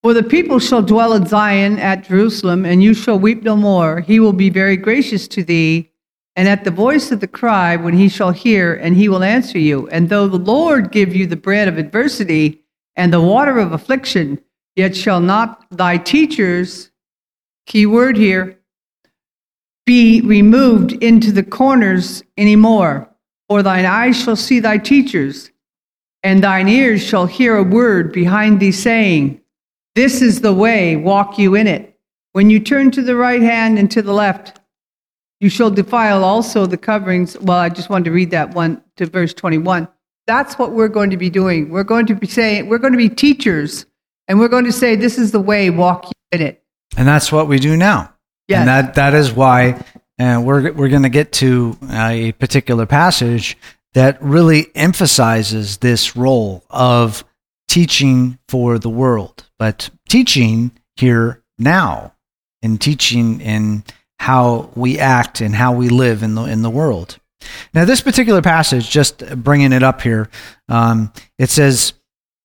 For the people shall dwell in Zion at Jerusalem, and you shall weep no more. He will be very gracious to thee, and at the voice of the cry, when he shall hear, and he will answer you. And though the Lord give you the bread of adversity and the water of affliction, yet shall not thy teachers, key word here, be removed into the corners any more. For thine eyes shall see thy teachers, and thine ears shall hear a word behind thee saying, This is the way, walk you in it. When you turn to the right hand and to the left, you shall defile also the coverings. Well, I just wanted to read that one to verse 21. That's what we're going to be doing. We're going to be saying, we're going to be teachers, and we're going to say, This is the way, walk you in it. And that's what we do now. Yes. And that, that is why uh, we're, we're going to get to a particular passage that really emphasizes this role of teaching for the world, but teaching here now and teaching in how we act and how we live in the, in the world. Now, this particular passage, just bringing it up here, um, it says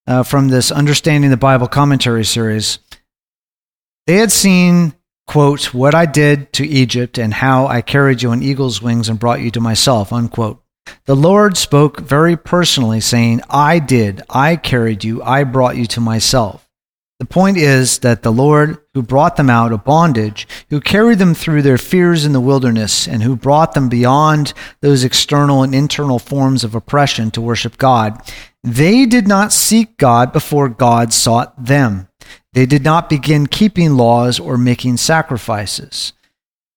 uh, from this Understanding the Bible commentary series, they had seen, quote, what I did to Egypt and how I carried you on eagle's wings and brought you to myself, unquote. The Lord spoke very personally, saying, I did, I carried you, I brought you to myself. The point is that the Lord who brought them out of bondage, who carried them through their fears in the wilderness, and who brought them beyond those external and internal forms of oppression to worship God, they did not seek God before God sought them. They did not begin keeping laws or making sacrifices.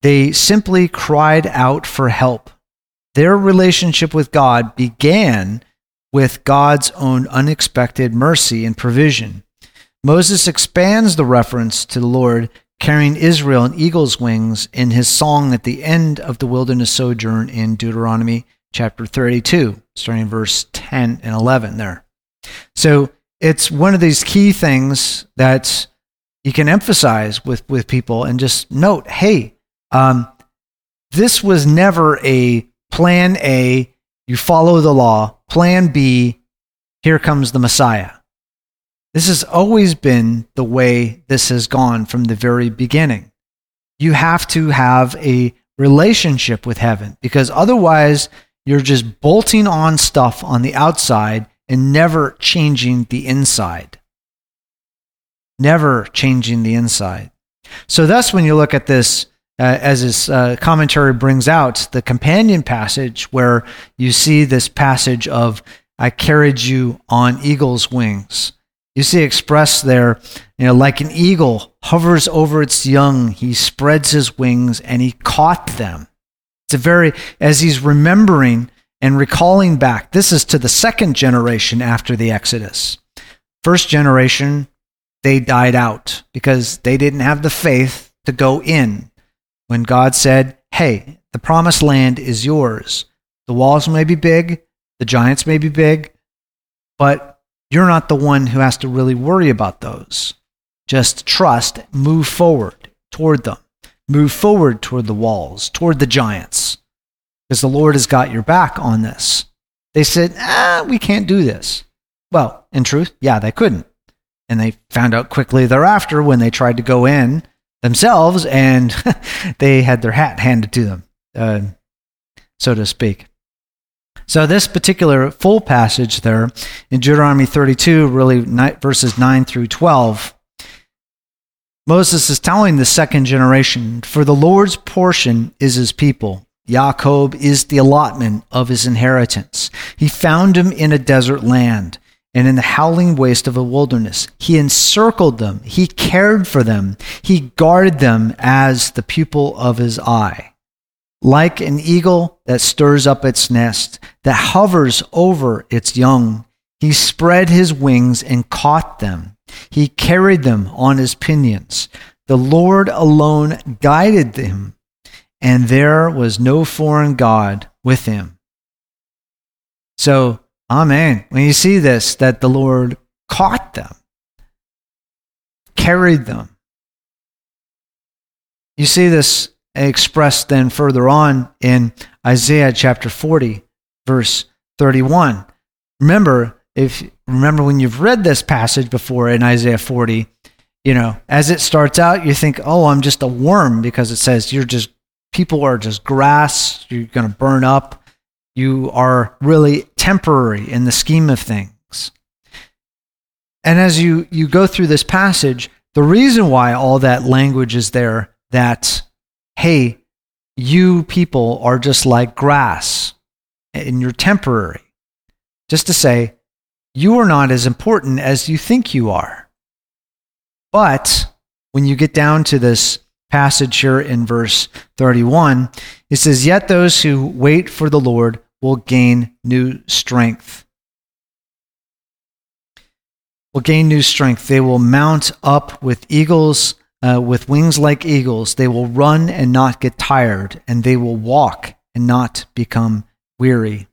They simply cried out for help. Their relationship with God began with God's own unexpected mercy and provision. Moses expands the reference to the Lord carrying Israel on eagle's wings in his song at the end of the wilderness sojourn in Deuteronomy chapter 32, starting verse 10 and 11 there. So it's one of these key things that you can emphasize with with people and just note, hey, um, this was never a plan A. You follow the law. Plan B. Here comes the Messiah. This has always been the way this has gone from the very beginning. You have to have a relationship with heaven because otherwise you're just bolting on stuff on the outside and never changing the inside. Never changing the inside. So, thus, when you look at this, uh, as his uh, commentary brings out, the companion passage where you see this passage of, I carried you on eagle's wings. You see expressed there, you know, like an eagle hovers over its young, he spreads his wings and he caught them. It's a very, as he's remembering and recalling back, this is to the second generation after the Exodus. First generation, they died out because they didn't have the faith to go in. When God said, Hey, the promised land is yours. The walls may be big, the giants may be big, but you're not the one who has to really worry about those. Just trust, move forward toward them. Move forward toward the walls, toward the giants, because the Lord has got your back on this. They said, ah, we can't do this. Well, in truth, yeah, they couldn't. And they found out quickly thereafter when they tried to go in themselves and [laughs] they had their hat handed to them, uh, so to speak. So, this particular full passage there in Deuteronomy 32, really verses 9 through 12, Moses is telling the second generation, For the Lord's portion is his people. Jacob is the allotment of his inheritance. He found him in a desert land and in the howling waste of a wilderness. He encircled them. He cared for them. He guarded them as the pupil of his eye. Like an eagle that stirs up its nest, that hovers over its young, he spread his wings and caught them. He carried them on his pinions. The Lord alone guided them, and there was no foreign God with him. So, Amen. When you see this, that the Lord caught them, carried them. You see this expressed then further on in Isaiah chapter 40, verse 31. Remember, if remember when you've read this passage before in Isaiah 40, you know, as it starts out, you think, oh, I'm just a worm because it says you're just, people are just grass, you're going to burn up. You are really temporary in the scheme of things. And as you, you go through this passage, the reason why all that language is there that hey, you people are just like grass and you're temporary. Just to say, you are not as important as you think you are. But when you get down to this passage here in verse 31, it says, Yet those who wait for the Lord will gain new strength. Will gain new strength. They will mount up with eagles uh, with wings like eagles. They will run and not get tired, and they will walk and not become weary.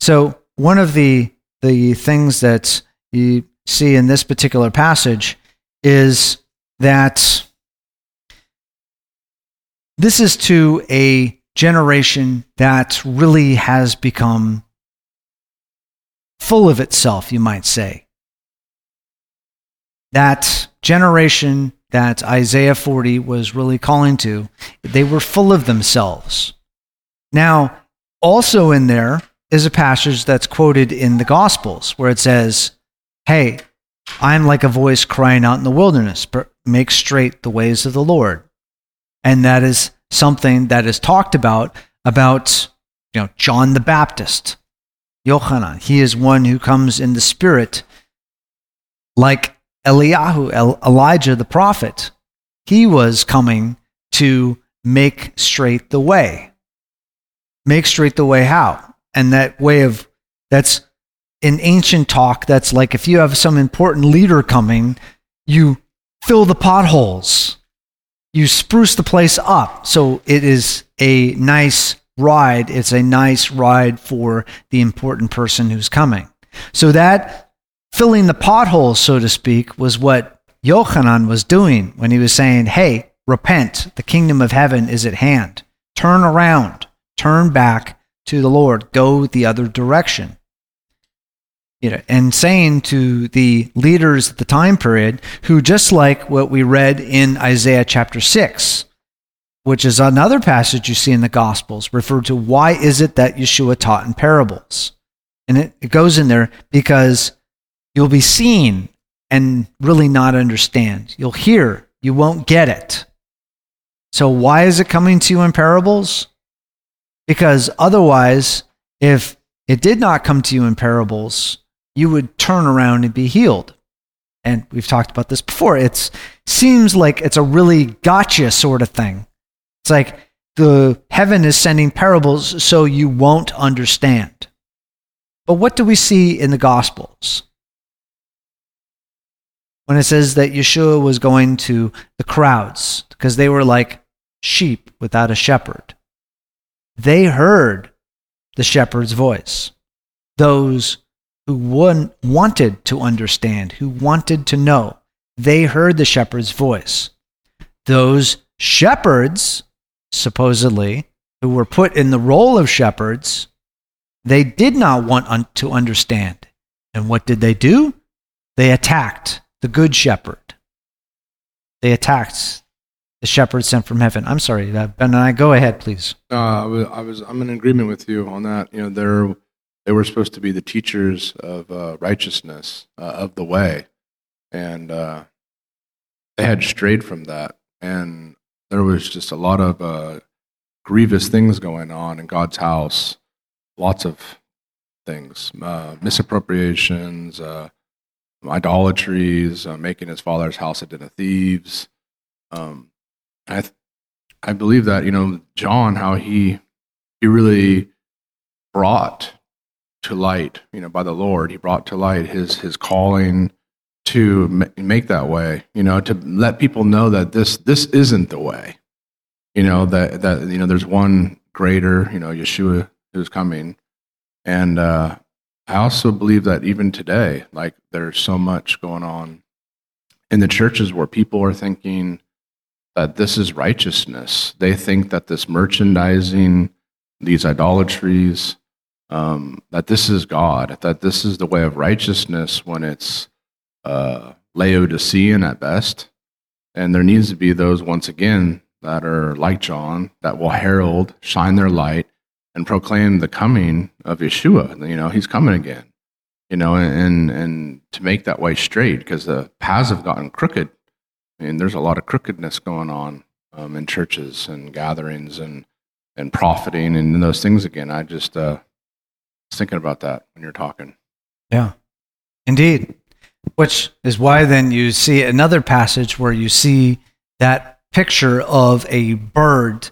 So, one of the, the things that you see in this particular passage is that this is to a generation that really has become full of itself, you might say that generation that Isaiah 40 was really calling to, they were full of themselves. Now, also in there is a passage that's quoted in the Gospels where it says, Hey, I'm like a voice crying out in the wilderness, make straight the ways of the Lord. And that is something that is talked about about you know John the Baptist. Yochanan, he is one who comes in the spirit like Eliyahu, Elijah the prophet, he was coming to make straight the way. Make straight the way how? And that way of, that's in ancient talk, that's like if you have some important leader coming, you fill the potholes, you spruce the place up. So it is a nice ride. It's a nice ride for the important person who's coming. So that filling the potholes, so to speak, was what Yochanan was doing when he was saying, Hey, repent, the kingdom of heaven is at hand. Turn around, turn back to the Lord, go the other direction. You know, and saying to the leaders at the time period, who just like what we read in Isaiah chapter 6, which is another passage you see in the Gospels, referred to why is it that Yeshua taught in parables? And it, it goes in there because you'll be seen and really not understand. You'll hear, you won't get it. So, why is it coming to you in parables? Because otherwise, if it did not come to you in parables, you would turn around and be healed. And we've talked about this before. It seems like it's a really gotcha sort of thing. It's like the heaven is sending parables so you won't understand. But what do we see in the Gospels? When it says that Yeshua was going to the crowds because they were like sheep without a shepherd. They heard the shepherd's voice. Those who wanted to understand, who wanted to know, they heard the shepherd's voice. Those shepherds supposedly, who were put in the role of shepherds, they did not want un- to understand. And what did they do? They attacked the good shepherd. They attacked the shepherd sent from heaven. I'm sorry, uh, Ben and I. Go ahead, please. Uh, I, was, I was. I'm in agreement with you on that. You know, they're they were supposed to be the teachers of uh, righteousness uh, of the way, and uh, they had strayed from that. And there was just a lot of uh, grievous things going on in God's house. Lots of things, uh, misappropriations, uh, idolatries, making his father's house a den of thieves. Um, I, th- I believe that you know John, how he he really brought to light, you know, by the Lord, he brought to light his his calling to make that way, you know, to let people know that this this isn't the way, you know, that that you know there's one greater, you know, Yeshua who's coming, and uh, I also believe that even today, like there's so much going on in the churches where people are thinking that this is righteousness. They think that this merchandising, these idolatries, um, that this is God, that this is the way of righteousness when it's uh, Laodicean at best. And there needs to be those, once again, that are like John, that will herald, shine their light, and proclaim the coming of Yeshua. You know, he's coming again. You know, and and to make that way straight, because the paths have gotten crooked. I mean, there's a lot of crookedness going on um, in churches and gatherings and and profiting and those things again. I just uh, thinking about that when you're talking. Yeah, indeed. Which is why then you see another passage where you see that picture of a bird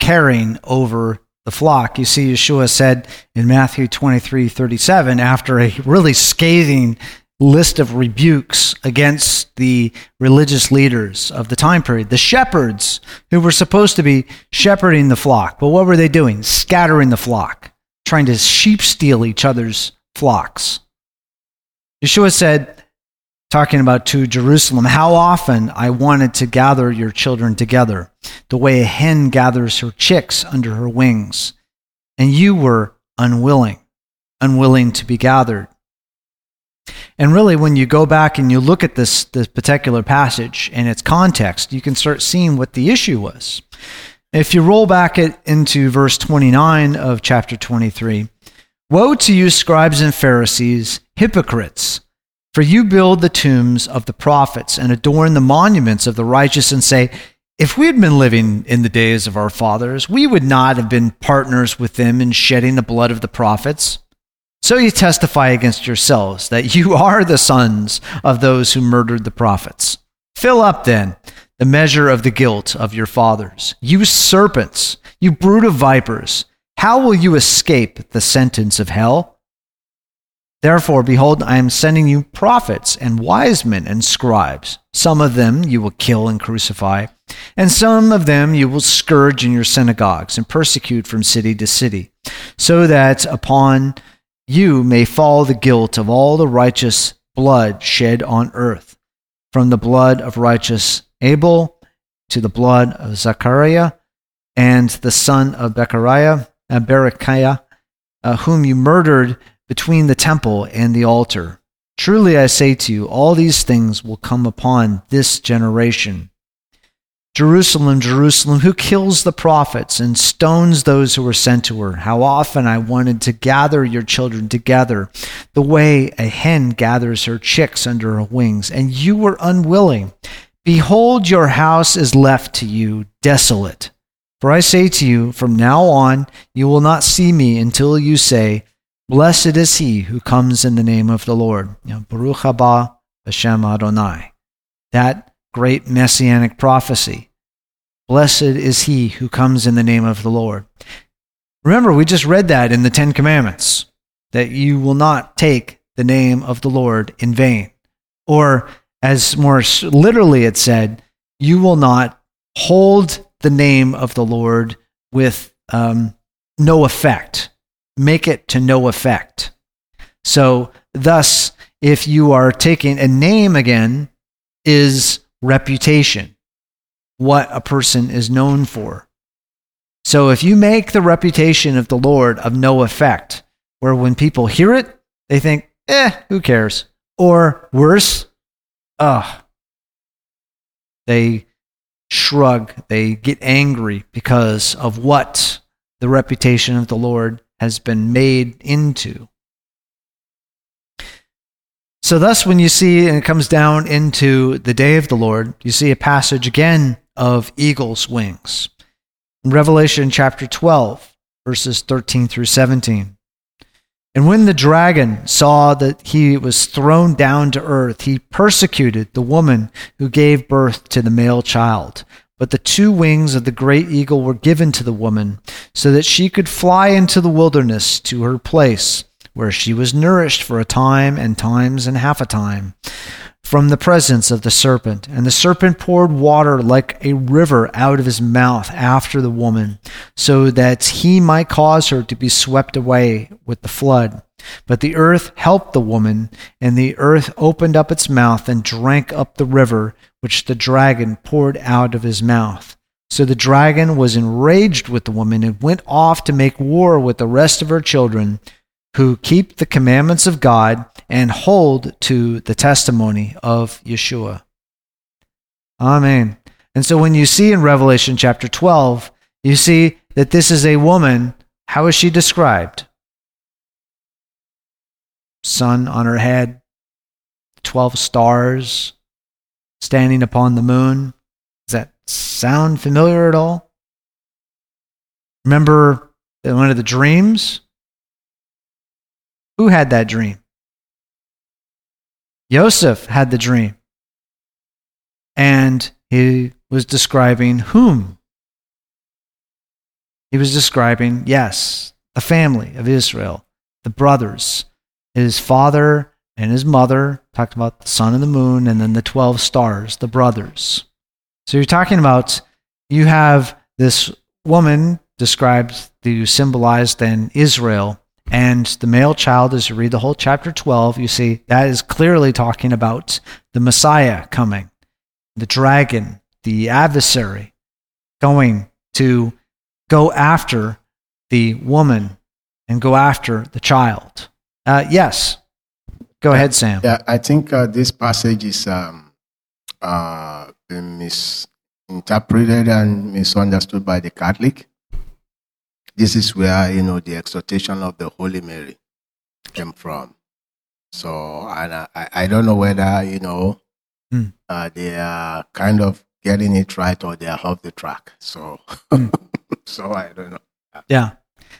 carrying over the flock. You see, Yeshua said in Matthew 23 37, after a really scathing list of rebukes against the religious leaders of the time period, the shepherds who were supposed to be shepherding the flock. But what were they doing? Scattering the flock, trying to sheep steal each other's flocks. Yeshua said, talking about to Jerusalem, how often I wanted to gather your children together, the way a hen gathers her chicks under her wings, and you were unwilling, unwilling to be gathered. And really, when you go back and you look at this, this particular passage and its context, you can start seeing what the issue was. If you roll back it into verse 29 of chapter 23, Woe to you, scribes and Pharisees, hypocrites! For you build the tombs of the prophets and adorn the monuments of the righteous and say, If we had been living in the days of our fathers, we would not have been partners with them in shedding the blood of the prophets. So you testify against yourselves that you [laughs] are the sons of those who murdered the prophets. Fill up then the measure of the guilt of your fathers. You serpents, you brood of vipers, how will you escape the sentence of hell? Therefore, behold, I am sending you prophets and wise men and scribes. Some of them you will kill and crucify, and some of them you will scourge in your synagogues and persecute from city to city, so that upon you may fall the guilt of all the righteous blood shed on earth, from the blood of righteous Abel to the blood of Zechariah and the son of Bechariah, uh, Berechiah, uh, whom you murdered between the temple and the altar. Truly I say to you, all these things will come upon this generation. Jerusalem, Jerusalem, who kills the prophets and stones those who are sent to her. How often I wanted to gather your children together, the way a hen gathers her chicks under her wings, and you were unwilling. Behold, your house is left to you desolate. For I say to you, from now on you will not see me until you say, Blessed is he who comes in the name of the Lord. Baruch haba Hashem Adonai. That great messianic prophecy. Blessed is he who comes in the name of the Lord. Remember, we just read that in the Ten Commandments that you will not take the name of the Lord in vain. Or, as more literally it said, you will not hold the name of the Lord with um, no effect make it to no effect. So, thus, if you are taking a name again, is reputation, what a person is known for. So, if you make the reputation of the Lord of no effect, where when people hear it, they think, eh, who cares? Or worse, ugh, they shrug, they get angry because of what the reputation of the Lord has been made into. So, thus, when you see, and it comes down into the day of the Lord, you see a passage again of eagle's wings. In Revelation chapter 12, verses 13 through 17. And when the dragon saw that he was thrown down to earth, he persecuted the woman who gave birth to the male child. But the two wings of the great eagle were given to the woman, so that she could fly into the wilderness to her place, where she was nourished for a time and times and half a time from the presence of the serpent. And the serpent poured water like a river out of his mouth after the woman, so that he might cause her to be swept away with the flood. But the earth helped the woman, and the earth opened up its mouth and drank up the river which the dragon poured out of his mouth. So the dragon was enraged with the woman and went off to make war with the rest of her children who keep the commandments of God and hold to the testimony of Yeshua. Amen. And so when you see in Revelation chapter 12, you see that this is a woman. How is she described? Sun on her head, 12 stars, standing upon the moon. Does that sound familiar at all? Remember one of the dreams? Who had that dream? Joseph had the dream. And he was describing whom? He was describing, yes, the family of Israel, the brothers, his father and his mother, talked about the sun and the moon, and then the 12 stars, the brothers. So you're talking about you have this woman described to symbolize then Israel, and the male child, as you read the whole chapter 12, you see that is clearly talking about the Messiah coming, the dragon, the adversary, going to go after the woman and go after the child. Uh, yes, Go ahead, Sam. Yeah, I think uh, this passage is um, uh, misinterpreted and misunderstood by the Catholic. This is where you know the exhortation of the Holy Mary came from. So, and I, I don't know whether you know mm. uh, they are kind of getting it right or they are off the track. So, mm. [laughs] so I don't know. Yeah.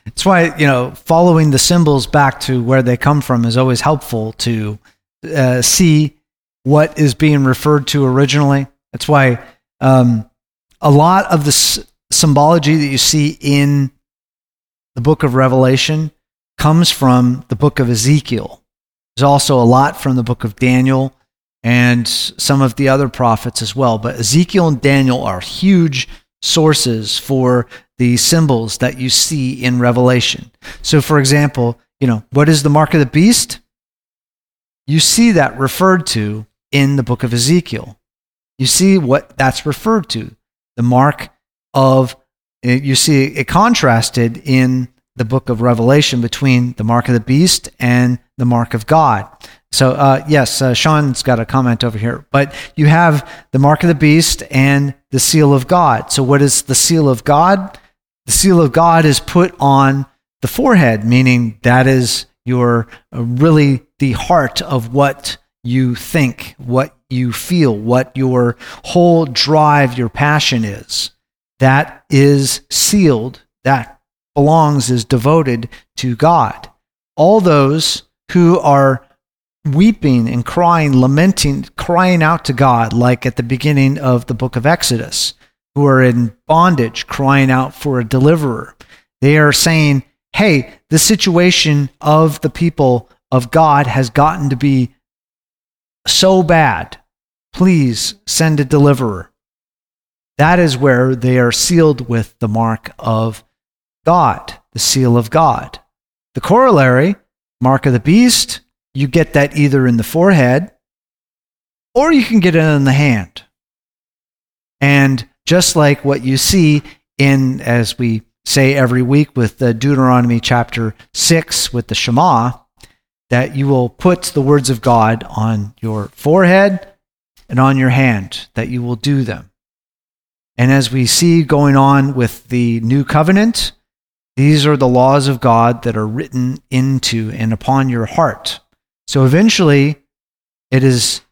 That's why you know following the symbols back to where they come from is always helpful to uh, see what is being referred to originally. That's why um, a lot of the s- symbology that you see in the book of Revelation comes from the book of Ezekiel. There's also a lot from the book of Daniel and some of the other prophets as well. But Ezekiel and Daniel are huge sources for the symbols that you see in Revelation. So, for example, you know, what is the mark of the beast? you see that referred to in the book of Ezekiel. You see what that's referred to the mark of, eh, you see it contrasted in the book of Revelation between the mark of the beast and the mark of God. So, uh, yes, uh, Sean's got a comment over here. But you have the mark of the beast and the seal of God. So, what is the seal of God? The seal of God is put on the forehead, meaning that is your uh, really the heart of what you think, what you feel, what your whole drive, your passion is. That is sealed. That belongs, is devoted to God. All those who are weeping and crying, lamenting, crying out to God, like at the beginning of the book of Exodus, who are in bondage, crying out for a deliverer. They are saying, Hey, the situation of the people of God has gotten to be so bad. Please send a deliverer. That is where they are sealed with the mark of God, the seal of God. The corollary, mark of the beast, you get that either in the forehead or you can get it in the hand. And just like what you see in, as we say every week with Deuteronomy chapter 6 with the Shema, that you will put the words of God on your forehead and on your hand, that you will do them. And as we see going on with the new covenant, these are the laws of God that are written into and upon your heart. So eventually, it is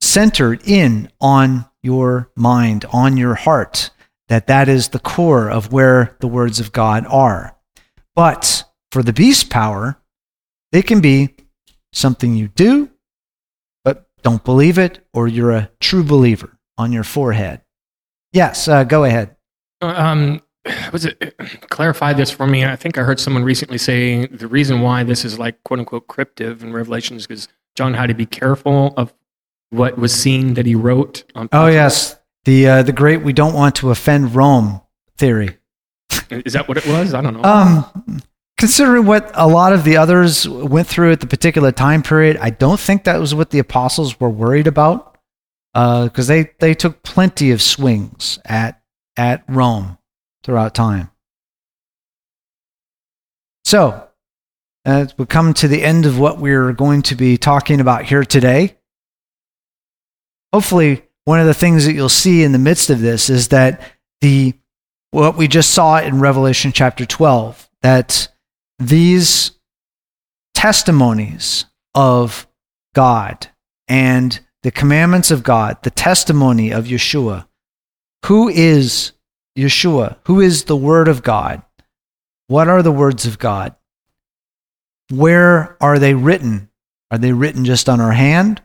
centered in on your mind, on your heart, that that is the core of where the words of God are. But for the beast power, they can be something you do, but don't believe it, or you're a true believer on your forehead. Yes, uh, go ahead. Um, was it clarify this for me? I think I heard someone recently say the reason why this is like quote unquote cryptive in Revelation is because John had to be careful of what was seen that he wrote. On oh yes, the uh, the great we don't want to offend Rome theory. Is that what it was? I don't know. Um, considering what a lot of the others went through at the particular time period, I don't think that was what the apostles were worried about, because uh, they they took plenty of swings at at Rome throughout time. So, we come to the end of what we're going to be talking about here today, hopefully, one of the things that you'll see in the midst of this is that the what we just saw in Revelation chapter 12 that these testimonies of God and the commandments of God, the testimony of Yeshua, who is Yeshua, who is the Word of God. What are the words of God? Where are they written? Are they written just on our hand?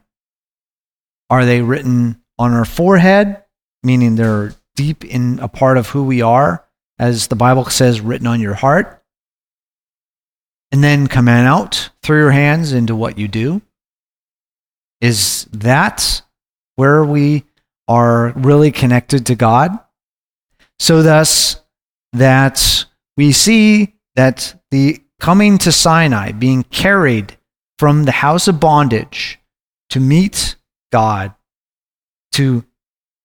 Are they written on our forehead, meaning they're deep in a part of who we are, as the Bible says, written on your heart? And then come out through your hands into what you do? Is that where we are really connected to God? So, thus, that we see that the coming to Sinai, being carried from the house of bondage to meet God, to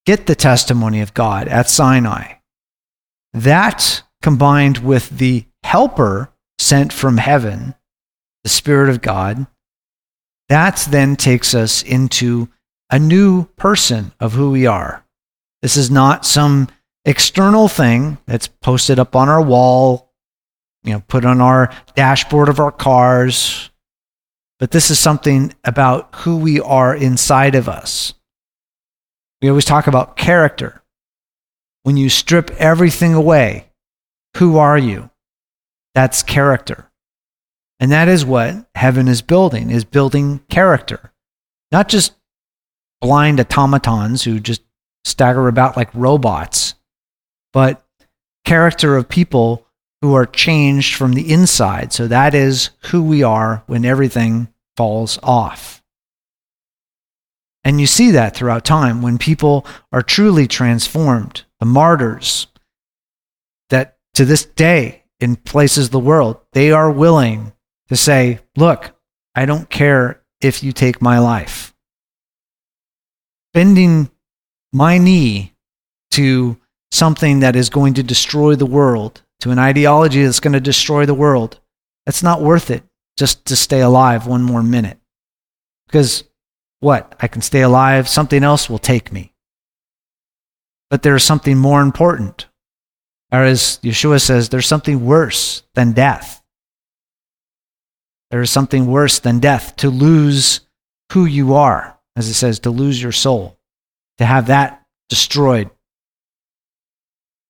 get the testimony of God at Sinai, that combined with the helper sent from heaven, the Spirit of God, that then takes us into a new person of who we are. This is not some external thing that's posted up on our wall, you know, put on our dashboard of our cars. But this is something about who we are inside of us. We always talk about character. When you strip everything away, who are you? That's character. And that is what heaven is building, is building character. Not just blind automatons who just stagger about like robots, but character of people who are changed from the inside. So that is who we are when everything falls off. And you see that throughout time when people are truly transformed. The martyrs that to this day in places of the world, they are willing to say, look, I don't care if you take my life. Bending my knee to something that is going to destroy the world, to an ideology that's going to destroy the world, that's not worth it just to stay alive one more minute. Because what? I can stay alive, something else will take me. But there is something more important. Or as Yeshua says, there's something worse than death. There is something worse than death to lose who you are, as it says, to lose your soul, to have that destroyed.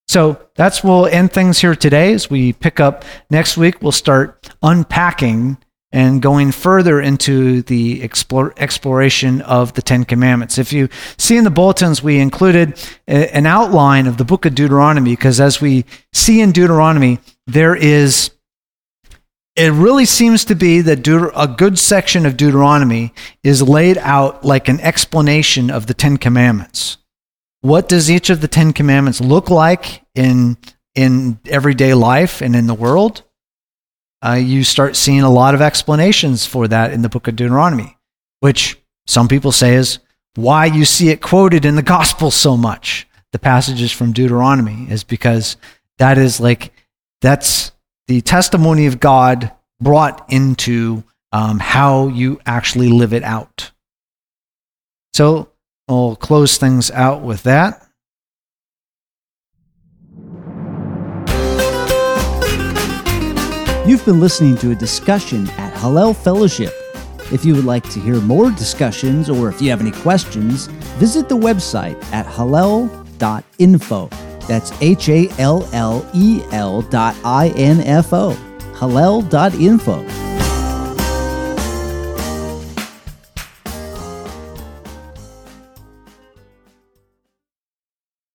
So that's we'll end things here today. As we pick up next week, we'll start unpacking and going further into the explore, exploration of the Ten Commandments. If you see in the bulletins, we included a, an outline of the book of Deuteronomy because as we see in Deuteronomy, there is, it really seems to be that Deut- a good section of Deuteronomy is laid out like an explanation of the Ten Commandments. What does each of the Ten Commandments look like in, in everyday life and in the world? uh, you start seeing a lot of explanations for that in the book of Deuteronomy, which some people say is why you see it quoted in the gospel so much. The passages from Deuteronomy is because that is like, that's the testimony of God brought into um, how you actually live it out. So I'll close things out with that. You've been listening to a discussion at Hallel Fellowship. If you would like to hear more discussions or if you have any questions, visit the website at hallel.info. That's H A L L E L dot I N F O. hallel dot Hallel.info.